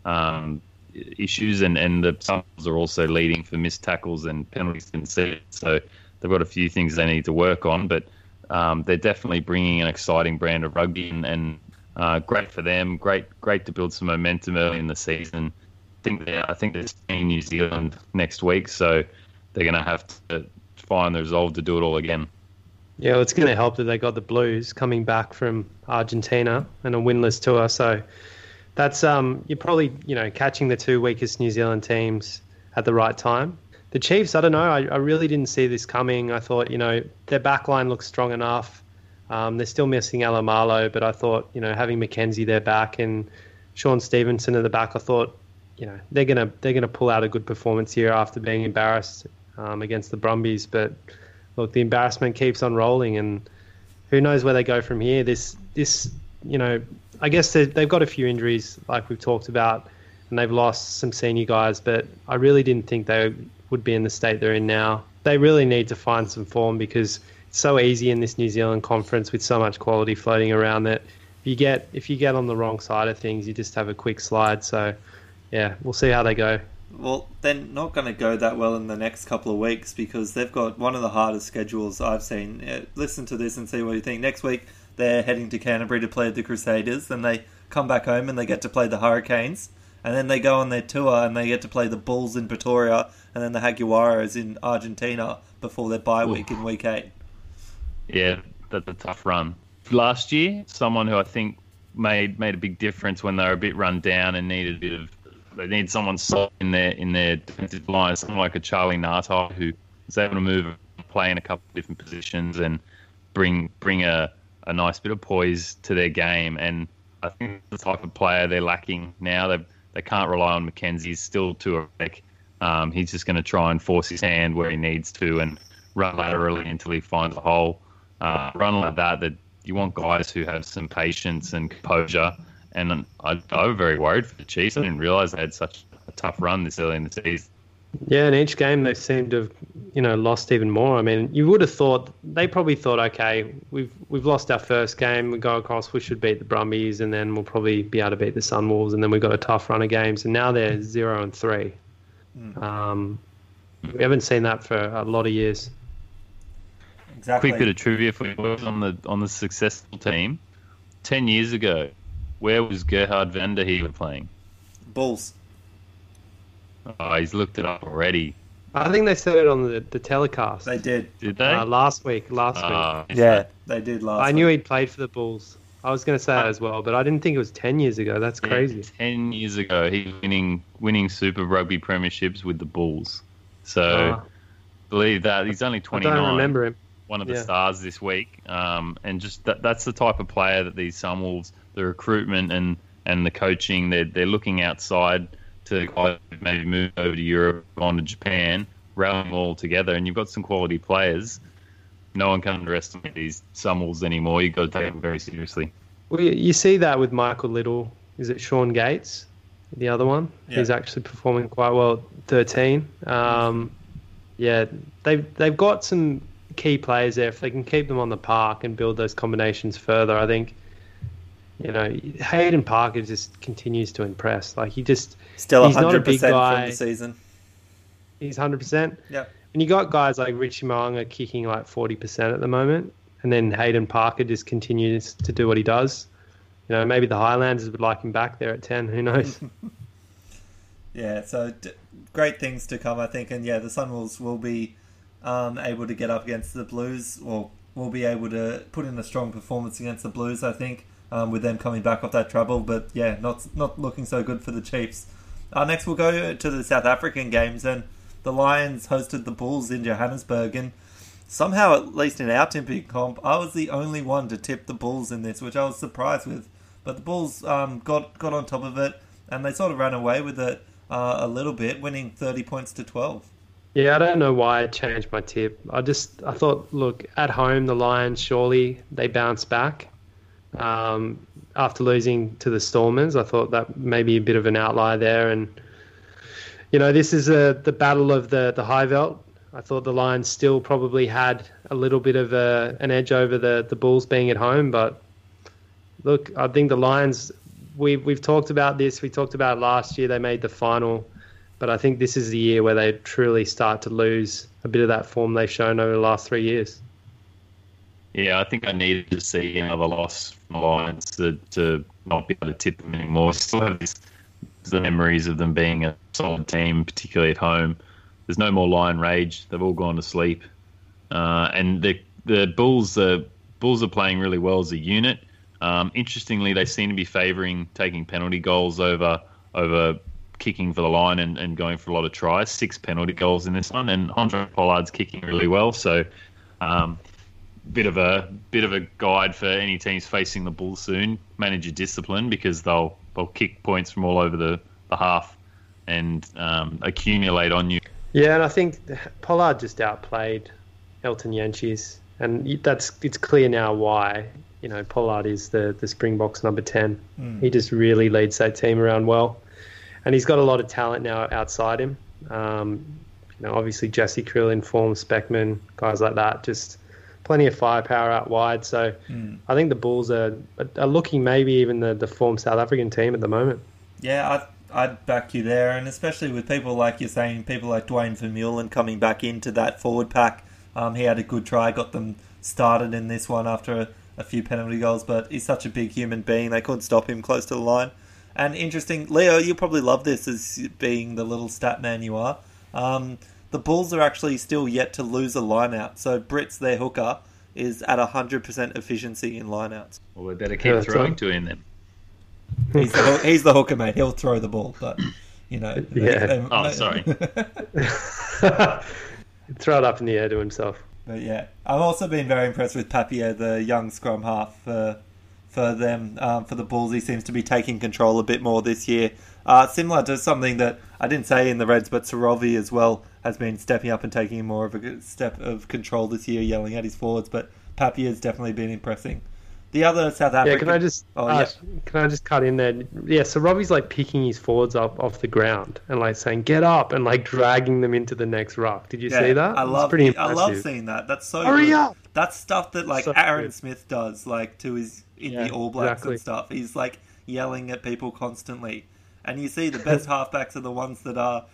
um, issues, and, and the Suns are also leading for missed tackles and penalties conceded. So they've got a few things they need to work on, but um, they're definitely bringing an exciting brand of rugby, and, and uh, great for them. Great, great to build some momentum early in the season. I think they're, I think they're in New Zealand next week, so they're going to have to find the resolve to do it all again. Yeah, well, it's going to help that they got the Blues coming back from Argentina and a winless tour. So that's um, you're probably you know catching the two weakest New Zealand teams at the right time. The Chiefs, I don't know. I, I really didn't see this coming. I thought you know their backline looks strong enough. Um, they're still missing Alaimalo, but I thought you know having McKenzie there back and Shaun Stevenson at the back, I thought you know they're gonna they're gonna pull out a good performance here after being embarrassed um, against the Brumbies, but look, the embarrassment keeps on rolling, and who knows where they go from here. This, this, you know, I guess they- they've got a few injuries, like we've talked about, and they've lost some senior guys, but I really didn't think they would be in the state they're in now. They really need to find some form because it's so easy in this New Zealand conference with so much quality floating around that you get if you get on the wrong side of things, you just have a quick slide. So, yeah, we'll see how they go. Well, they're not going to go that well in the next couple of weeks because they've got one of the hardest schedules I've seen. Uh, listen to this and see what you think. Next week, they're heading to Canterbury to play the Crusaders. Then they come back home and they get to play the Hurricanes. And then they go on their tour and they get to play the Bulls in Pretoria and then the Jaguares in Argentina before their bye week in week eight. Yeah, that's a tough run. Last year, someone who I think made made a big difference when they were a bit run down and needed a bit of they need someone solid in their in their defensive line, someone like a Charlie Ngatai who is able to move, play in a couple of different positions and bring bring a, a nice bit of poise to their game. And I think the type of player they're lacking now. They they can't rely on McKenzie. He's still too erratic. Um, he's just going to try and force his hand where he needs to and run laterally until he finds a hole. Uh, run like that. That you want guys who have some patience and composure. And I, I was very worried for the Chiefs. I didn't realize they had such a tough run this early in the season. Yeah, in each game they seem to have, you know, lost even more. I mean, you would have thought they probably thought, okay, we've we've lost our first game, we go across, we should beat the Brumbies, and then we'll probably be able to beat the Sunwolves, and then we've got a tough run of games, and now they're zero and three. Um, we haven't seen that for a lot of years. Exactly. Quick bit of trivia for you on the on the successful team. Ten years ago, where was Gerhard van den Heever playing? Bulls. Oh, he's looked it up already. I think they said it on the, the telecast. They did. Did they? uh, last week. Last week. Ah, Yeah, they did last. I knew week. he'd played for the Bulls. I was going to say that as well, but I didn't think it was ten years ago. That's Yeah, crazy. Ten years ago, he was winning winning Super Rugby premierships with the Bulls. So Uh, believe that he's only I twenty don't remember him. one of the Yeah. stars this week. Um, and just that, that's the type of player that these Sunwolves, the recruitment and, and the coaching, they're, they're looking outside to maybe move over to Europe, on to Japan, rallying all together. And you've got some quality players. No one can underestimate these Sunwolves anymore. You've got to take them very seriously. Well, you- you see that with Michael Little. Is it Shane Gates, the other one? Yeah. He's actually performing quite well. Thirteen. Um, yeah, they've they've got some key players there. If they can keep them on the park and build those combinations further, I think. You know, Hayden Parker just continues to impress. Like he just Still he's not a hundred big percent guy. from the season. he's hundred percent. Yep. And you got guys like Richie Mo'unga kicking like forty percent at the moment, and then Hayden Parker just continues to do what he does. You know, maybe the Highlanders would like him back there at ten. Who knows? Yeah, so d- great things to come, I think, and yeah, the Sunwolves will be um, able to get up against the Blues, or will be able to put in a strong performance against the Blues. I think um, with them coming back off that trouble, but yeah, not not looking so good for the Chiefs. Uh, next, we'll go to the South African games, and the Lions hosted the Bulls in Johannesburg, and somehow, at least in our tipping comp, I was the only one to tip the Bulls in this, which I was surprised with. But the Bulls um, got got on top of it, and they sort of ran away with it uh, a little bit, winning thirty points to twelve. yeah, I don't know why I changed my tip. I just I thought, look, at home the Lions surely they bounce back. Um, after losing to the Stormers, I thought that may be a bit of an outlier there, and you know this is a, the battle of the the high veld. I thought the Lions still probably had a little bit of a, an edge over the, the Bulls being at home, but look, I think the Lions. We've we've talked about this. We talked about last year. They made the final, but I think this is the year where they truly start to lose a bit of that form they've shown over the last three years. Yeah, I think I needed to see another loss from the Lions to, to not be able to tip them anymore. Still have this, the memories of them being a solid team, particularly at home. There's no more Lion rage. They've all gone to sleep, uh, and the the Bulls the Bulls are playing really well as a unit. Um, interestingly, they seem to be favouring taking penalty goals over over kicking for the line and, and going for a lot of tries. Six penalty goals in this one, and Andre Pollard's kicking really well. So. Um, bit of a bit of a guide for any teams facing the Bulls soon. Manage your discipline because they'll they'll kick points from all over the, the half and um, accumulate on you. Yeah, and I think Pollard just outplayed Elton Jantjies, and that's it's clear now why. You know, Pollard is the the Springboks number ten. He just really leads that team around well, and he's got a lot of talent now outside him. Um, you know, obviously Jesse Kriel in form, Specman, guys like that, just plenty of firepower out wide. So I think the Bulls are, are looking maybe even the, the form South African team at the moment. Yeah, I, I'd back you there, and especially with people like you're saying, people like Duane Vermeulen coming back into that forward pack. Um, he had a good try, got them started in this one after a, a few penalty goals, but he's such a big human being, they couldn't stop him close to the line. And interesting, Leo, you probably love this as being the little stat man you are. Um, the Bulls are actually still yet to lose a lineout, so Brits, their hooker, is at 100% efficiency in lineouts. Well, we better keep that's throwing right. to him then. He's the, he's the hooker, mate. He'll throw the ball, but you know. Yeah. Oh, sorry. Throw it up in the air to himself. but yeah, I've also been very impressed with Papier, the young scrum half for for them um, for the Bulls. He seems to be taking control a bit more this year. Uh, similar to something that I didn't say in the Reds, but Sorovi as well has been stepping up and taking more of a step of control this year, yelling at his forwards. But Papier's definitely been impressing. The other South African. Yeah, can I just Oh, ask- can I just cut in there? Yeah, so Robbie's like picking his forwards up off the ground and like saying "get up" and like dragging them into the next ruck. Did you Yeah, see that? I love. pretty I love seeing that. That's so. Hurry good. up! That's stuff that like So Aaron good. Smith does, like to his in the All Blacks exactly. and stuff. He's like yelling at people constantly, and you see the best halfbacks are the ones that are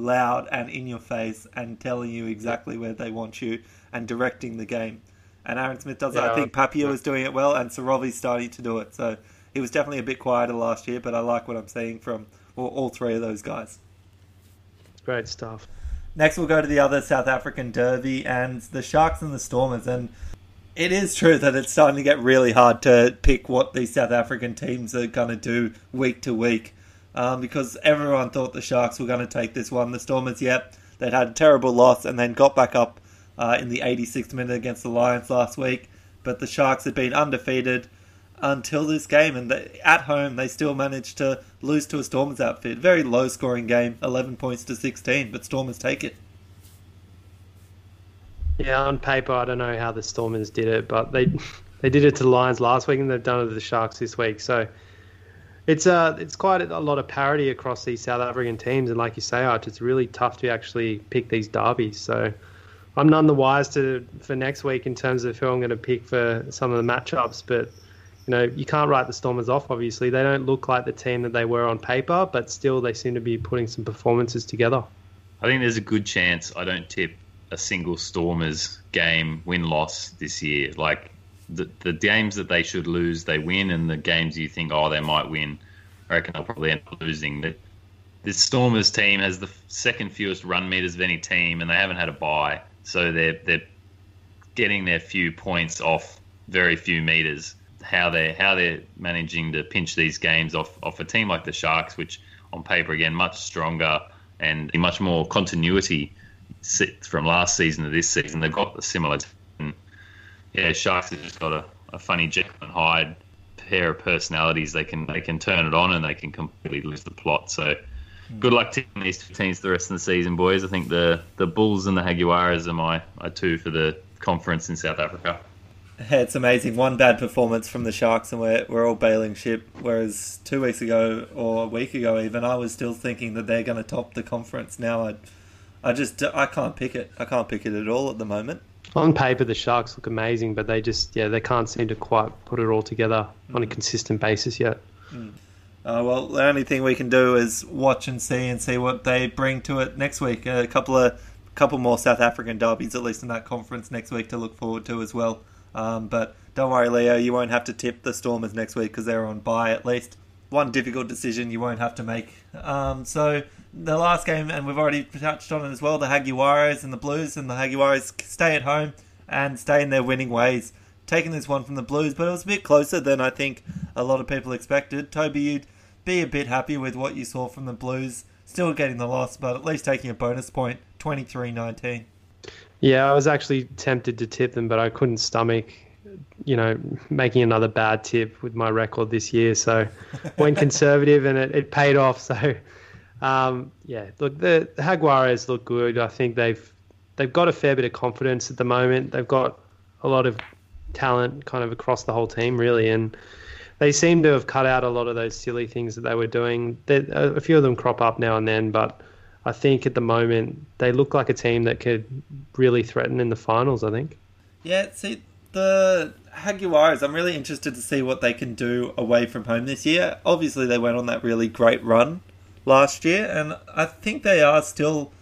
loud and in your face and telling you exactly where they want you and directing the game. And Aaron Smith does it. Yeah, I think Papier was doing it well, and Sorovi's starting to do it. So he was definitely a bit quieter last year, but I like what I'm seeing from all, all three of those guys. Great stuff. Next, we'll go to the other South African derby and the Sharks and the Stormers. And it is true that it's starting to get really hard to pick what these South African teams are going to do week to week um, because everyone thought the Sharks were going to take this one. The Stormers, yep, they'd had a terrible loss and then got back up uh, in the 86th minute against the Lions last week. But the Sharks had been undefeated until this game, and they, at home they still managed to lose to a Stormers outfit. Very low scoring game, 11 points to 16, but Stormers take it. Yeah, on paper, I don't know how the Stormers did it, but they they did it to the Lions last week, and they've done it to the Sharks this week. So it's uh it's quite a lot of parity across these South African teams, and like you say, Arch, it's really tough to actually pick these derbies. So I'm none the wise to for next week in terms of who I'm going to pick for some of the matchups, but you know, you can't write the Stormers off, obviously. They don't look like the team that they were on paper, but still they seem to be putting some performances together. I think there's a good chance I don't tip a single Stormers game win loss this year. Like the, the games that they should lose, they win, and the games you think, oh, they might win, I reckon they'll probably end up losing. The, this Stormers team has the second fewest run meters of any team, and they haven't had a bye, so they're they're getting their few points off very few meters how they're how they're managing to pinch these games off off a team like the Sharks, which on paper again much stronger and much more continuity from last season to this season. They've got a similar. Yeah, Sharks have just got a, a funny Jekyll and Hyde pair of personalities. They can they can turn it on and they can completely lose the plot. So. Good luck to these two teams the rest of the season, boys. I think the, the Bulls and the Jaguares are my are two for the conference in South Africa. it's amazing. One bad performance from the Sharks, and we're, we're all bailing ship. Whereas two weeks ago, or a week ago even, I was still thinking that they're going to top the conference. Now I, I just I can't pick it. I can't pick it at all at the moment. On paper, the Sharks look amazing, but they just yeah they can't seem to quite put it all together mm. on a mm. consistent basis yet. Mm. Uh, well, the only thing we can do is watch and see and see what they bring to it next week. A couple of couple more South African derbies, at least in that conference next week, to look forward to as well. Um, but don't worry, Leo, you won't have to tip the Stormers next week because they're on bye at least. One difficult decision you won't have to make. Um, so the last game, and we've already touched on it as well, the Jaguares and the Blues, and the Jaguares stay at home and stay in their winning ways. Taking this one from the Blues, but it was a bit closer than I think a lot of people expected. Toby, you'd be a bit happy with what you saw from the Blues. Still getting the loss, but at least taking a bonus point, 23 19. Yeah, I was actually tempted to tip them, but I couldn't stomach, you know, making another bad tip with my record this year. So went conservative, and it, it paid off. So um, yeah, look, the, the Jaguares look good. I think they've they've got a fair bit of confidence at the moment. They've got a lot of talent kind of across the whole team, really, and they seem to have cut out a lot of those silly things that they were doing. a few of them crop up now and then, but I think at the moment they look like a team that could really threaten in the finals. I think. Yeah, see the Jaguares. I'm really interested to see what they can do away from home this year. Obviously, they went on that really great run last year, and I think they are still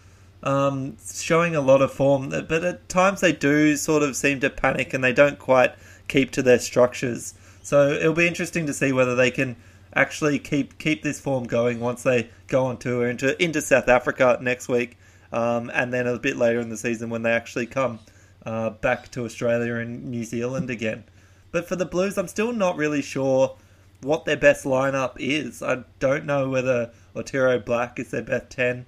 um, showing a lot of form. But at times they do sort of seem to panic, and they don't quite keep to their structures. So it'll be interesting to see whether they can actually keep keep this form going once they go on tour into into South Africa next week, um, and then a bit later in the season when they actually come uh, back to Australia and New Zealand again. But for the Blues, I'm still not really sure what their best lineup is. I don't know whether Otere Black is their best ten.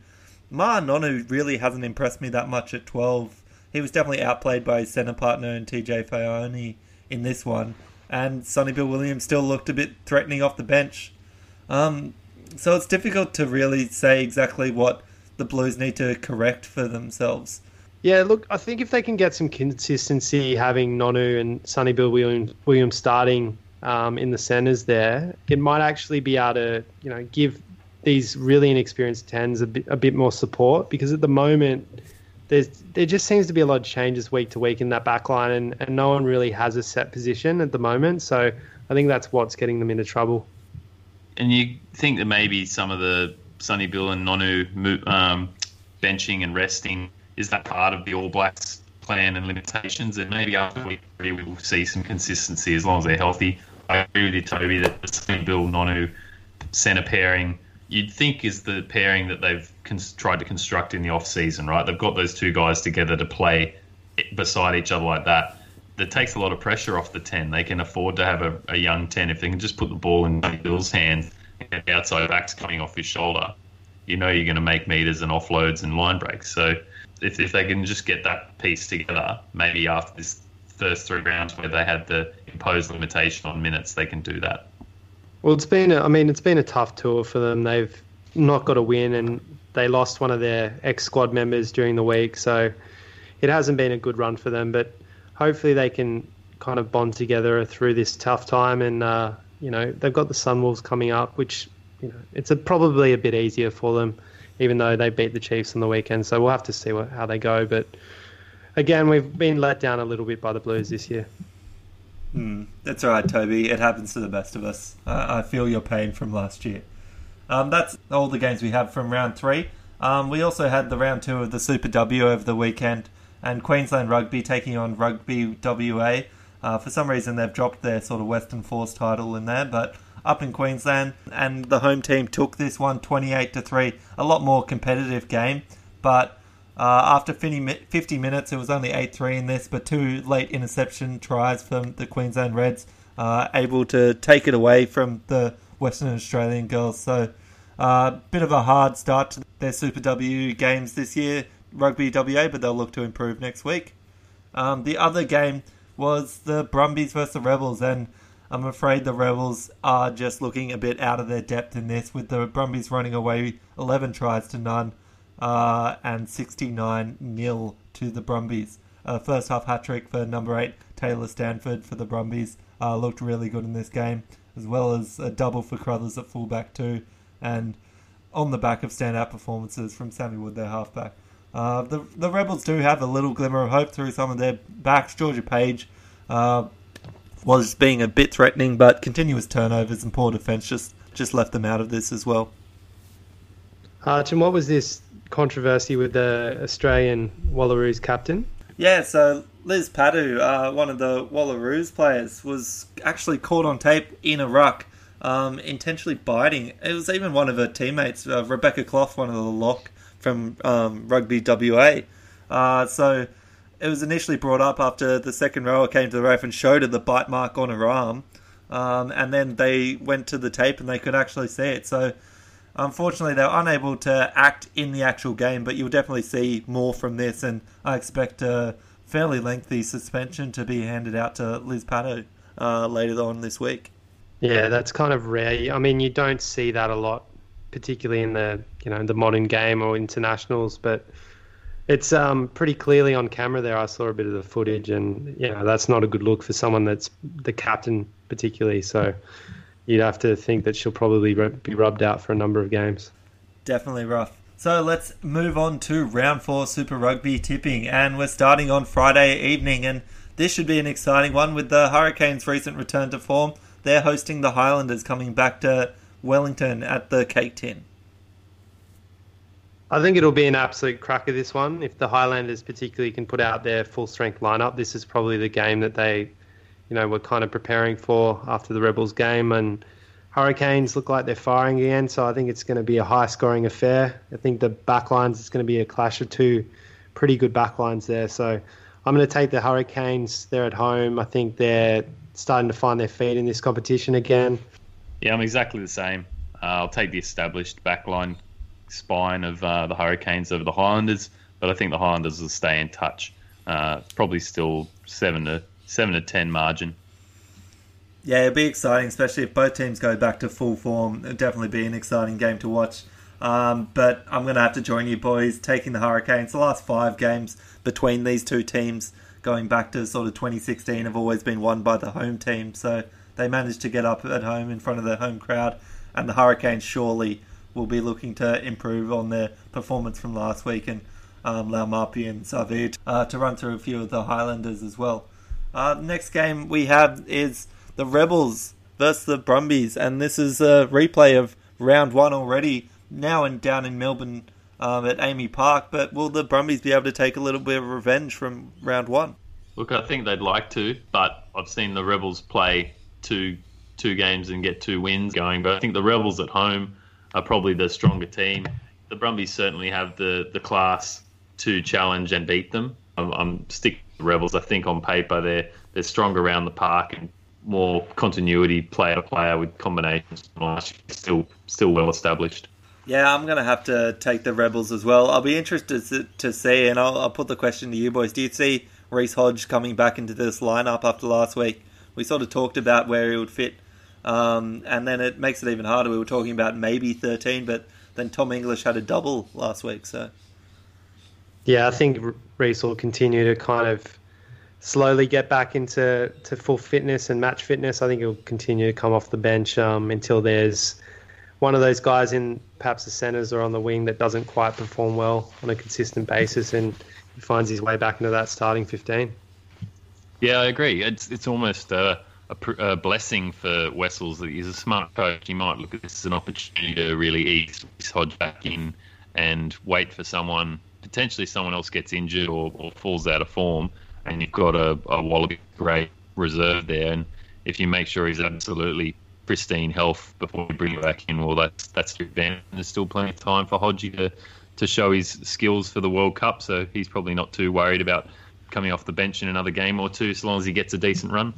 Ma'a Nonu really hasn't impressed me that much at 12. He was definitely outplayed by his centre partner and TJ Faiane in this one and Sonny Bill Williams still looked a bit threatening off the bench. Um, so it's difficult to really say exactly what the Blues need to correct for themselves. Yeah, look, I think if they can get some consistency, having Nonu and Sonny Bill Williams, Williams starting um, in the centres there, it might actually be able to, you know, give these really inexperienced tens a bit, a bit more support because at the moment there's there just seems to be a lot of changes week to week in that back line, and, and no one really has a set position at the moment. So I think that's what's getting them into trouble. And you think that maybe some of the Sonny Bill and Nonu um, benching and resting is that part of the All Blacks plan and limitations, and maybe after week three we will see some consistency as long as they're healthy. I agree with you, Toby, that the Bill Nonu centre pairing you'd think is the pairing that they've cons- tried to construct in the off season, right? They've got those two guys together to play beside each other like that. That takes a lot of pressure off the ten. They can afford to have a, a young ten if they can just put the ball in Bill's hands and the outside back's coming off his shoulder. You know you're going to make meters and offloads and line breaks. So if, if they can just get that piece together, maybe after this first three rounds where they had the imposed limitation on minutes, they can do that. Well, it's been, a, I mean, it's been a tough tour for them. They've not got a win and they lost one of their ex squad members during the week. So it hasn't been a good run for them, but hopefully they can kind of bond together through this tough time. And, uh, you know, they've got the Sunwolves coming up, which, you know, it's a, probably a bit easier for them, even though they beat the Chiefs on the weekend. So we'll have to see what, how they go. But again, we've been let down a little bit by the Blues this year. Mm, that's all right, Toby. It happens to the best of us. I feel your pain from last year. Um, that's all the games we have from round three. Um, we also had the round two of the Super W over the weekend, and Queensland Rugby taking on Rugby WA. Uh, for some reason, they've dropped their sort of Western Force title in there, but up in Queensland, and the home team took this one 28 to three. A lot more competitive game, but uh, after 50 minutes, it was only 8 3 in this, but two late interception tries from the Queensland Reds, uh, able to take it away from the Western Australian girls. So, a uh, bit of a hard start to their Super W games this year, Rugby WA, but they'll look to improve next week. Um, the other game was the Brumbies versus the Rebels, and I'm afraid the Rebels are just looking a bit out of their depth in this, with the Brumbies running away 11 tries to none uh, and 69 nil to the Brumbies. Uh, first half hat trick for number eight Taylor Stanford for the Brumbies uh, looked really good in this game, as well as a double for Crothers at fullback too, and on the back of standout performances from Sammy Wood, their halfback. Uh, the the Rebels do have a little glimmer of hope through some of their backs. Georgia Page uh, was being a bit threatening, but continuous turnovers and poor defence just just left them out of this as well. Arch, and what was this controversy with the Australian Wallaroos captain. Yeah, so Liz Patu, uh, one of the Wallaroos players, was actually caught on tape in a ruck, um, intentionally biting. It was even one of her teammates, uh, Rebecca Clough, one of the lock from um, Rugby WA. Uh, so it was initially brought up after the second rower came to the ref and showed her the bite mark on her arm. Um, and then they went to the tape and they could actually see it. So Unfortunately, they're unable to act in the actual game, but you'll definitely see more from this, and I expect a fairly lengthy suspension to be handed out to Liz Patu uh, later on this week. Yeah, that's kind of rare. I mean, you don't see that a lot, particularly in the you know the modern game or internationals, but it's um, pretty clearly on camera there. I saw a bit of the footage, and you know that's not a good look for someone that's the captain, particularly. So you'd have to think that she'll probably be rubbed out for a number of games. Definitely rough. So let's move on to round four Super Rugby tipping, and we're starting on Friday evening, and this should be an exciting one with the Hurricanes' recent return to form. They're hosting the Highlanders coming back to Wellington at the Cake Tin. I think it'll be an absolute cracker this one. If the Highlanders particularly can put out their full strength lineup, this is probably the game that they you know, we're kind of preparing for after the Rebels game. And Hurricanes look like they're firing again, so I think it's going to be a high scoring affair. I think the backlines, it's going to be a clash of two pretty good backlines there. So I'm going to take the Hurricanes. They're at home. I think they're starting to find their feet in this competition again. Yeah, I'm exactly the same. Uh, I'll take the established backline spine of uh, the Hurricanes over the Highlanders, but I think the Highlanders will stay in touch. Uh, probably still seven to seven to ten margin. Yeah, it'll be exciting, especially if both teams go back to full form. It'll definitely be an exciting game to watch. Um, but I'm going to have to join you boys taking the Hurricanes. The last five games between these two teams, going back to sort of 2016, have always been won by the home team. So they managed to get up at home in front of the home crowd, and the Hurricanes surely will be looking to improve on their performance from last week and um, Laumape and Savea uh, to run through a few of the Highlanders as well. Uh, next game we have is the Rebels versus the Brumbies, and this is a replay of round one already, now and down in Melbourne um, at AAMI Park. But will the Brumbies be able to take a little bit of revenge from round one? Look, I think they'd like to, but I've seen the Rebels play two two games and get two wins going. But I think the Rebels at home are probably the stronger team. The Brumbies certainly have the, the class to challenge and beat them. I'm, I'm sticking with the Rebels. I think on paper they're they're stronger around the park and more continuity player to player with combinations. Still still well established. Yeah, I'm going to have to take the Rebels as well. I'll be interested to see, and I'll, I'll put the question to you boys. Do you see Reece Hodge coming back into this lineup after last week? We sort of talked about where he would fit, um, and then it makes it even harder. We were talking about maybe 13, but then Tom English had a double last week, so. Yeah, I think Reece will continue to kind of slowly get back into to full fitness and match fitness. I think he'll continue to come off the bench um, until there's one of those guys in perhaps the centres or on the wing that doesn't quite perform well on a consistent basis, and he finds his way back into that starting fifteen. Yeah, I agree. It's it's almost a, a, a blessing for Wessels that he's a smart coach. He might look at this as an opportunity to really ease Hodge back in and wait for someone potentially someone else gets injured or, or falls out of form, and you've got a, a Wallaby great reserve there. And if you make sure he's absolutely pristine health before you bring him back in, well, that's that's your advantage. There's still plenty of time for Hodgie to to show his skills for the World Cup, so he's probably not too worried about coming off the bench in another game or two, so long as he gets a decent run.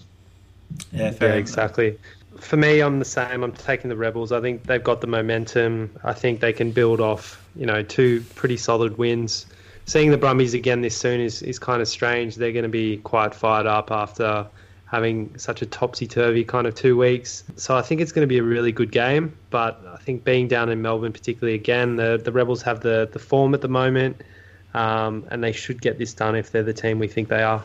Yeah, fair yeah, exactly. For me, I'm the same. I'm taking the Rebels. I think they've got the momentum. I think they can build off, you know, two pretty solid wins. Seeing the Brumbies again this soon is, is kind of strange. They're going to be quite fired up after having such a topsy turvy kind of two weeks. So I think it's going to be a really good game. But I think being down in Melbourne, particularly again, the, the Rebels have the, the form at the moment, um, and they should get this done if they're the team we think they are.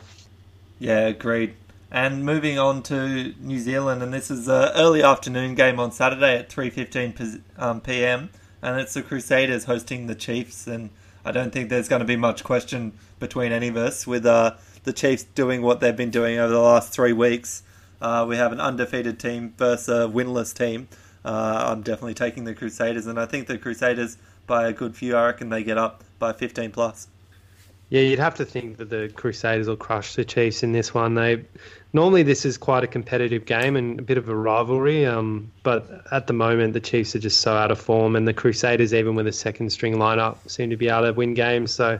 Yeah, agreed. And moving on to New Zealand, and this is an early afternoon game on Saturday at 3.15 um, p.m. And it's the Crusaders hosting the Chiefs, and I don't think there's going to be much question between any of us with uh, the Chiefs doing what they've been doing over the last three weeks. Uh, we have an undefeated team versus a winless team. Uh, I'm definitely taking the Crusaders, and I think the Crusaders by a good few. I reckon they get up by 15 plus. Yeah, you'd have to think that the Crusaders will crush the Chiefs in this one. They normally this is quite a competitive game and a bit of a rivalry, um, but at the moment the Chiefs are just so out of form, and the Crusaders, even with a second string lineup, seem to be able to win games. So,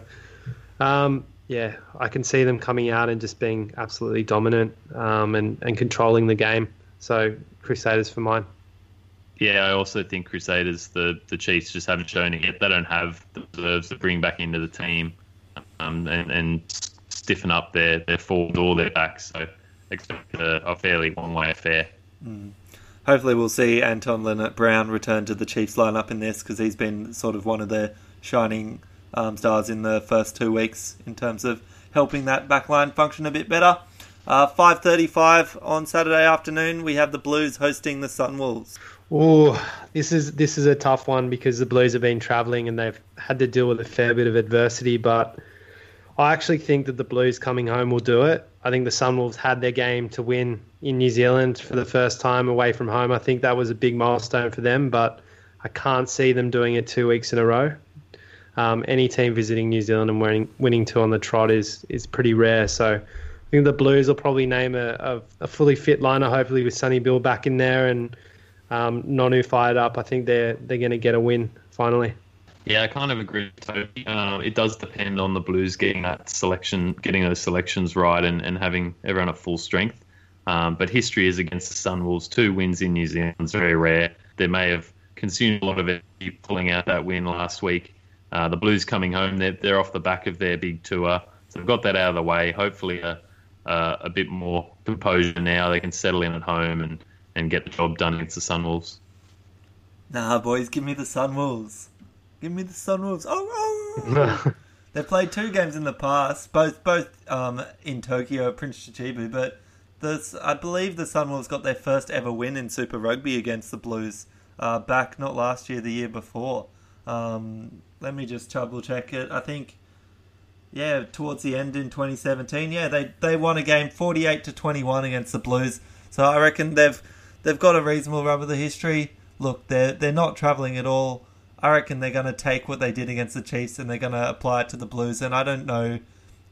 um, yeah, I can see them coming out and just being absolutely dominant um, and, and controlling the game. So Crusaders for mine. Yeah, I also think Crusaders, the, the Chiefs just haven't shown it yet. They don't have the reserves to bring back into the team um, and, and stiffen up their, their forward or their backs. So expect a, a fairly one way affair. Mm. Hopefully, we'll see Anton Lienert-Brown return to the Chiefs lineup in this because he's been sort of one of the shining um, stars in the first two weeks in terms of helping that backline function a bit better. Uh, 5:35 on Saturday afternoon, we have the Blues hosting the Sunwolves. Oh, this is this is a tough one because the Blues have been travelling and they've had to deal with a fair bit of adversity. But I actually think that the Blues coming home will do it. I think the Sunwolves had their game to win in New Zealand for the first time away from home. I think that was a big milestone for them, but I can't see them doing it two weeks in a row. Um, any team visiting New Zealand and winning, winning two on the trot is is pretty rare. So I think the Blues will probably name a, a, a fully fit liner, hopefully with Sonny Bill back in there and um, Nonu fired up. I think they're they're going to get a win finally. Yeah, I kind of agree Toby. Uh, it does depend on the Blues getting that selection, getting those selections right, and, and having everyone at full strength. Um, but history is against the Sunwolves. Two wins in New Zealand is very rare. They may have consumed a lot of energy pulling out that win last week. Uh, the Blues coming home, they're, they're off the back of their big tour. So they've got that out of the way. Hopefully, a, uh, a bit more composure now. They can settle in at home and, and get the job done against the Sunwolves. Nah, boys, give me the Sunwolves. Give me the Sunwolves. Oh, oh. They've played two games in the past, both both um, in Tokyo Prince Chichibu, but the, I believe the Sunwolves got their first ever win in Super Rugby against the Blues uh, back not last year, the year before. Um, let me just double check it. I think, yeah, towards the end in 2017, yeah, they they won a game 48 to 21 against the Blues. So I reckon they've they've got a reasonable run of the history. Look, they're they're not travelling at all. I reckon they're going to take what they did against the Chiefs and they're going to apply it to the Blues. And I don't know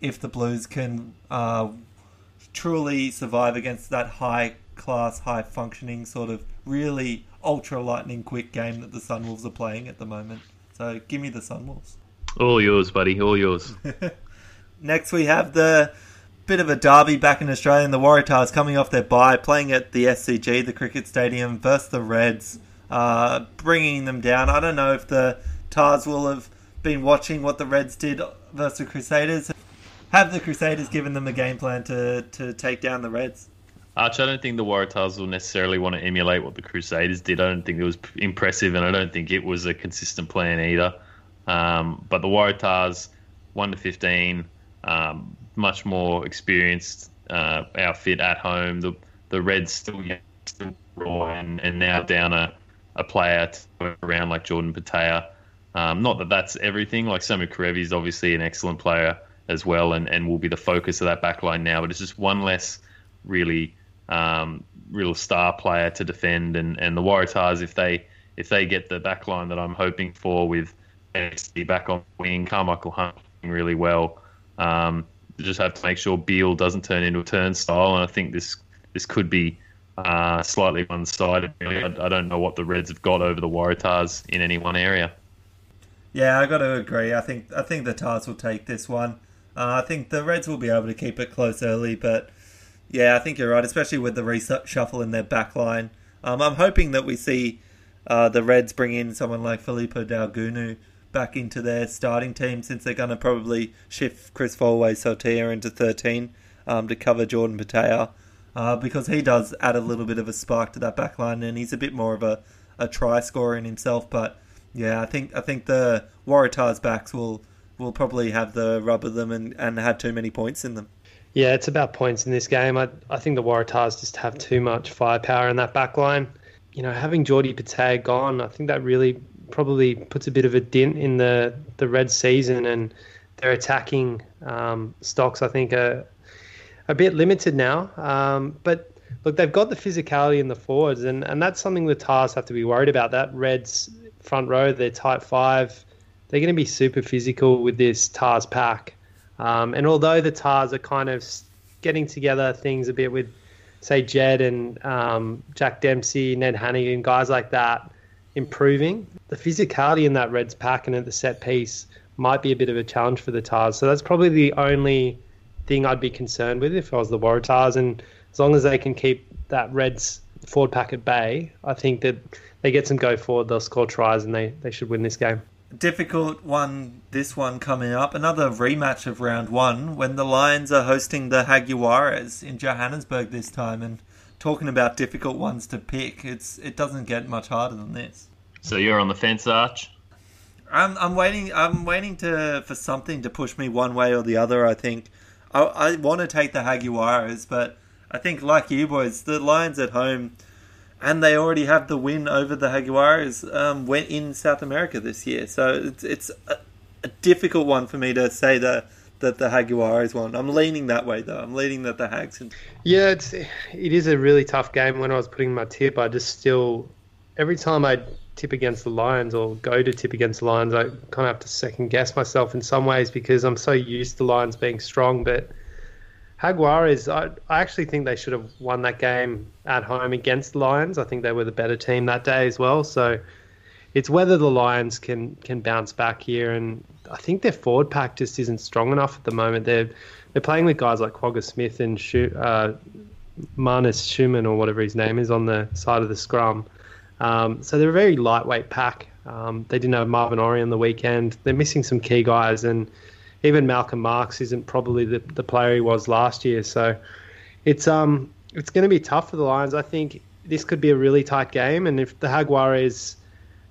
if the Blues can uh, truly survive against that high class, high functioning, sort of really ultra lightning quick game that the Sunwolves are playing at the moment. So give me the Sunwolves. All yours, buddy. All yours. Next, we have the bit of a derby back in Australia. The Waratahs coming off their bye, playing at the SCG, the cricket stadium, versus the Reds, uh, bringing them down. I don't know if the Tahs will have been watching what the Reds did versus the Crusaders. Have the Crusaders given them a game plan to, to take down the Reds? Arch, I don't think the Waratahs will necessarily want to emulate what the Crusaders did. I don't think it was impressive, and I don't think it was a consistent plan either. Um, but the Waratahs, 1 to 15, um, much more experienced uh, outfit at home. The the Reds still still raw, and, and now down a, a player around like Jordan Petaia. Um, not that that's everything. Like Samu Kerevi is obviously an excellent player as well, and, and will be the focus of that backline now. But it's just one less really um, real star player to defend. And, and the Waratahs, if they if they get the backline that I'm hoping for with NXT back on wing, Karmichael Hunt really well. Um, just have to make sure Beale doesn't turn into a turnstile, and I think this this could be uh, slightly one-sided. Really. I, I, don't know what the Reds have got over the Waratahs in any one area. Yeah, I got to agree. I think I think the Tahs will take this one. Uh, I think the Reds will be able to keep it close early, but yeah, I think you're right, especially with the reshuffle in their back line. Um, I'm hoping that we see uh, the Reds bring in someone like Filipo Daugunu back into their starting team since they're going to probably shift Chris Feauai-Sautia into 13 um, to cover Jordan Petaia uh, because he does add a little bit of a spark to that back line and he's a bit more of a, a try scorer in himself. But yeah, I think I think the Waratahs backs will will probably have the rub of them and, and have too many points in them. Yeah, it's about points in this game. I, I think the Waratahs just have too much firepower in that back line. You know, having Geordie Petaia gone, I think that really probably puts a bit of a dent in the the red season and their attacking um, stocks. I think are a bit limited now. Um, but look, they've got the physicality in the forwards, and, and that's something the Tahs have to be worried about. That Reds front row, their tight five, they're going to be super physical with this Tahs pack. Um, and although the Tahs are kind of getting together things a bit with, say, Jed and um, Jack Dempsey, Ned Hanigan, guys like that, improving. The physicality in that Reds pack and at the set piece might be a bit of a challenge for the Tahs. So that's probably the only thing I'd be concerned with if I was the Waratahs. And as long as they can keep that Reds forward pack at bay, I think that they get some go forward, they'll score tries and they, they should win this game. Difficult one, this one coming up. Another rematch of round one when the Lions are hosting the Jaguares in Johannesburg this time. And talking about difficult ones to pick, it's it doesn't get much harder than this. So you're on the fence, Arch. I'm I'm waiting. I'm waiting to for something to push me one way or the other. I think I, I want to take the Jaguares, but I think like you boys, the Lions at home, and they already have the win over the Jaguares. Um, went in South America this year, so it's it's a, a difficult one for me to say that that the Jaguares won. I'm leaning that way though. I'm leaning that the Hags. Can... Yeah, it's it is a really tough game. When I was putting my tip, I just still every time I tip against the Lions or go to tip against the Lions, I kind of have to second guess myself in some ways because I'm so used to Lions being strong. But Jaguares, I, I actually think they should have won that game at home against the Lions. I think they were the better team that day as well. So it's whether the Lions can can bounce back here, and I think their forward pack just isn't strong enough at the moment. They're they're playing with guys like Kwagga Smith and uh, Marnus Schoeman or whatever his name is on the side of the scrum. Um, so they're a very lightweight pack. Um, they didn't have Marvin Orie on the weekend. They're missing some key guys, and even Malcolm Marx isn't probably the, the player he was last year. So it's um it's going to be tough for the Lions. I think this could be a really tight game, and if the Jaguares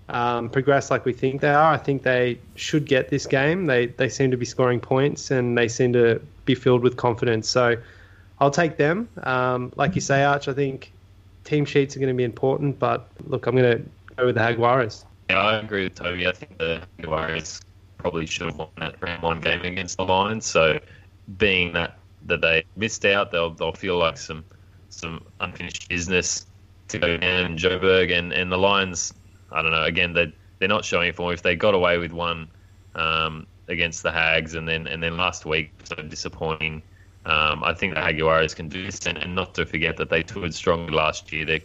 um, progress like we think they are, I think they should get this game. They they seem to be scoring points and they seem to be filled with confidence. So I'll take them. Um, like you say, Arch, I think team sheets are going to be important, but look, I'm going to go with the Jaguares. Yeah, I agree with Toby. I think the Jaguares probably should have won that round one game against the Lions. So being that that they missed out, they'll they'll feel like some some unfinished business to go down in Joburg and, and the Lions I don't know. Again, they they're not showing form. If they got away with one um, against the Hags, and then and then last week so disappointing Um, I think the Jaguares can do this, and, and not to forget that they toured strongly last year. They're,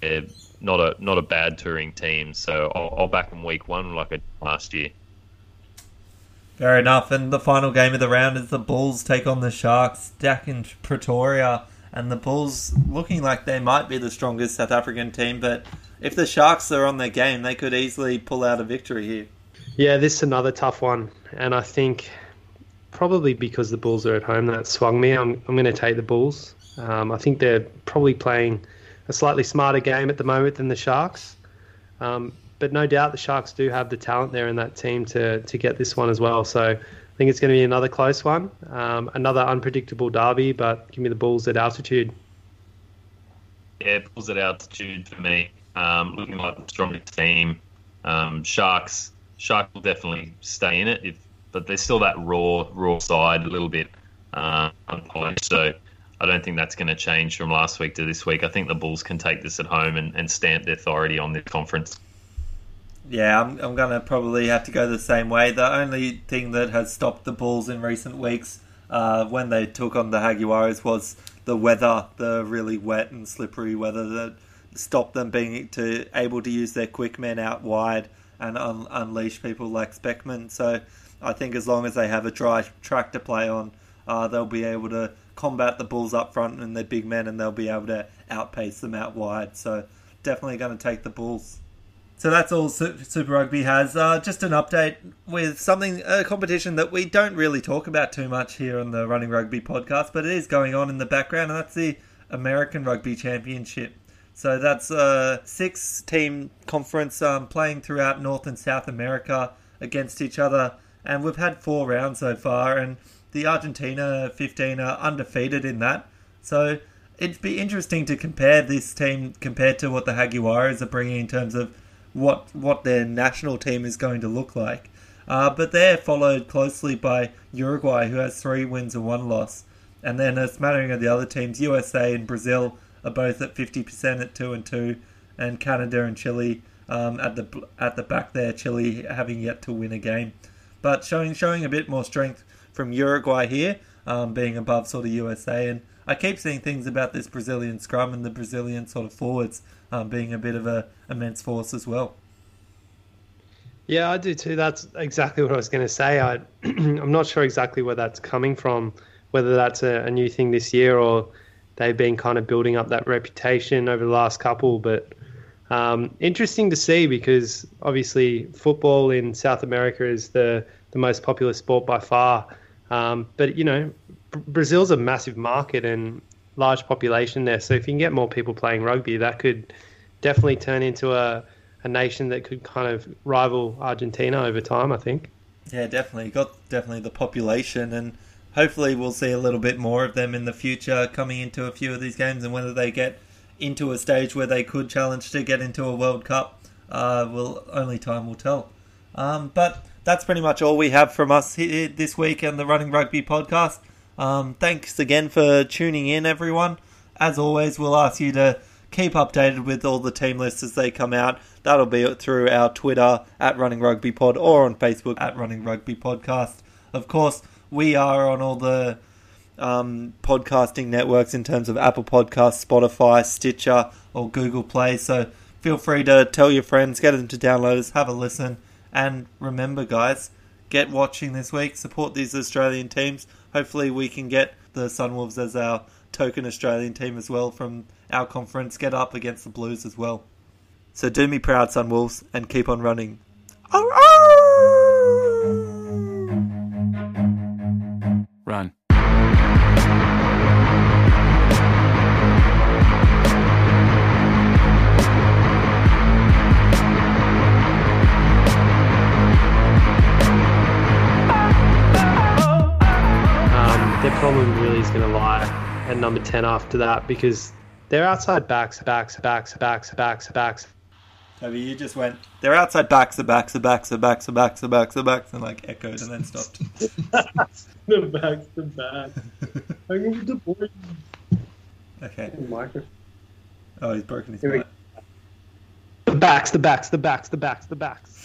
they're not a not a bad touring team, so I'll, I'll back them week one like I did last year. Fair enough. And the final game of the round is the Bulls take on the Sharks, back in Pretoria. And the Bulls looking like they might be the strongest South African team, but if the Sharks are on their game, they could easily pull out a victory here. Yeah, this is another tough one. And I think probably because the Bulls are at home, that swung me. I'm, I'm going to take the Bulls. Um, I think they're probably playing a slightly smarter game at the moment than the Sharks. Um, but no doubt the Sharks do have the talent there in that team to to get this one as well. So I think it's going to be another close one, um, another unpredictable derby. But give me the Bulls at altitude. Yeah, Bulls at altitude for me. Um, looking like the strongest team. Um, Sharks, Sharks will definitely stay in it, if, but there's still that raw, raw side a little bit uh, unpolished. So I don't think that's going to change from last week to this week. I think the Bulls can take this at home and, and stamp their authority on this conference. Yeah, I'm, I'm going to probably have to go the same way. The only thing that has stopped the Bulls in recent weeks uh, when they took on the Jaguares was the weather, the really wet and slippery weather that stopped them being to able to use their quick men out wide and un- unleash people like Specman. So I think as long as they have a dry track to play on, uh, they'll be able to combat the Bulls up front and their big men, and they'll be able to outpace them out wide. So definitely going to take the Bulls. So that's all Super Rugby has. Uh, just an update with something, a competition that we don't really talk about too much here on the Running Rugby podcast, but it is going on in the background, and that's the American Rugby Championship. So that's a six team conference um, playing throughout North and South America against each other, and we've had four rounds so far, and the Argentina 15 are undefeated in that. So it'd be interesting to compare this team compared to what the Jaguares are bringing in terms of what what their national team is going to look like. Uh, but they're followed closely by Uruguay, who has three wins and one loss. And then, a smattering of the other teams, USA and Brazil are both at 50% at 2 and 2, and Canada and Chile um, at the at the back there, Chile having yet to win a game. But showing showing a bit more strength from Uruguay here, um, being above sort of USA. And I keep seeing things about this Brazilian scrum and the Brazilian sort of forwards um, being a bit of a immense force as well. Yeah, I do too. That's exactly what I was going to say. I, I'm not sure exactly where that's coming from, whether that's a, a, new thing this year or they've been kind of building up that reputation over the last couple. But um, interesting to see because obviously football in South America is the, the most popular sport by far. Um, but, you know, Brazil's a massive market and large population there. So if you can get more people playing rugby, that could definitely turn into a, a nation that could kind of rival Argentina over time, I think. Yeah, definitely. Got definitely the population and hopefully we'll see a little bit more of them in the future coming into a few of these games and whether they get into a stage where they could challenge to get into a World Cup, uh, only time will tell. Um, but that's pretty much all we have from us here this week on the Running Rugby podcast. Um, thanks again for tuning in, everyone. As always, we'll ask you to keep updated with all the team lists as they come out. That'll be through our Twitter at Running Rugby Pod or on Facebook at Running Rugby Podcast. Of course, we are on all the um, podcasting networks in terms of Apple Podcasts, Spotify, Stitcher, or Google Play. So feel free to tell your friends, get them to download us, have a listen, and remember, guys, get watching this week. Support these Australian teams hopefully we can get the Sunwolves as our token Australian team as well from our conference, get up against the Blues as well. So do me proud, Sunwolves, and keep on running. Run. Their problem really is going to lie at number 10 after that because they're outside backs, backs, backs, backs, backs, backs. Toby, you just went, they're outside backs, the backs, the backs, the backs, the backs, the backs, the backs, and like echoed and then stopped. the backs, the backs. I need the boy. Okay. Microphone. Oh, he's broken his mic. The backs, the backs, the backs, the backs, the backs.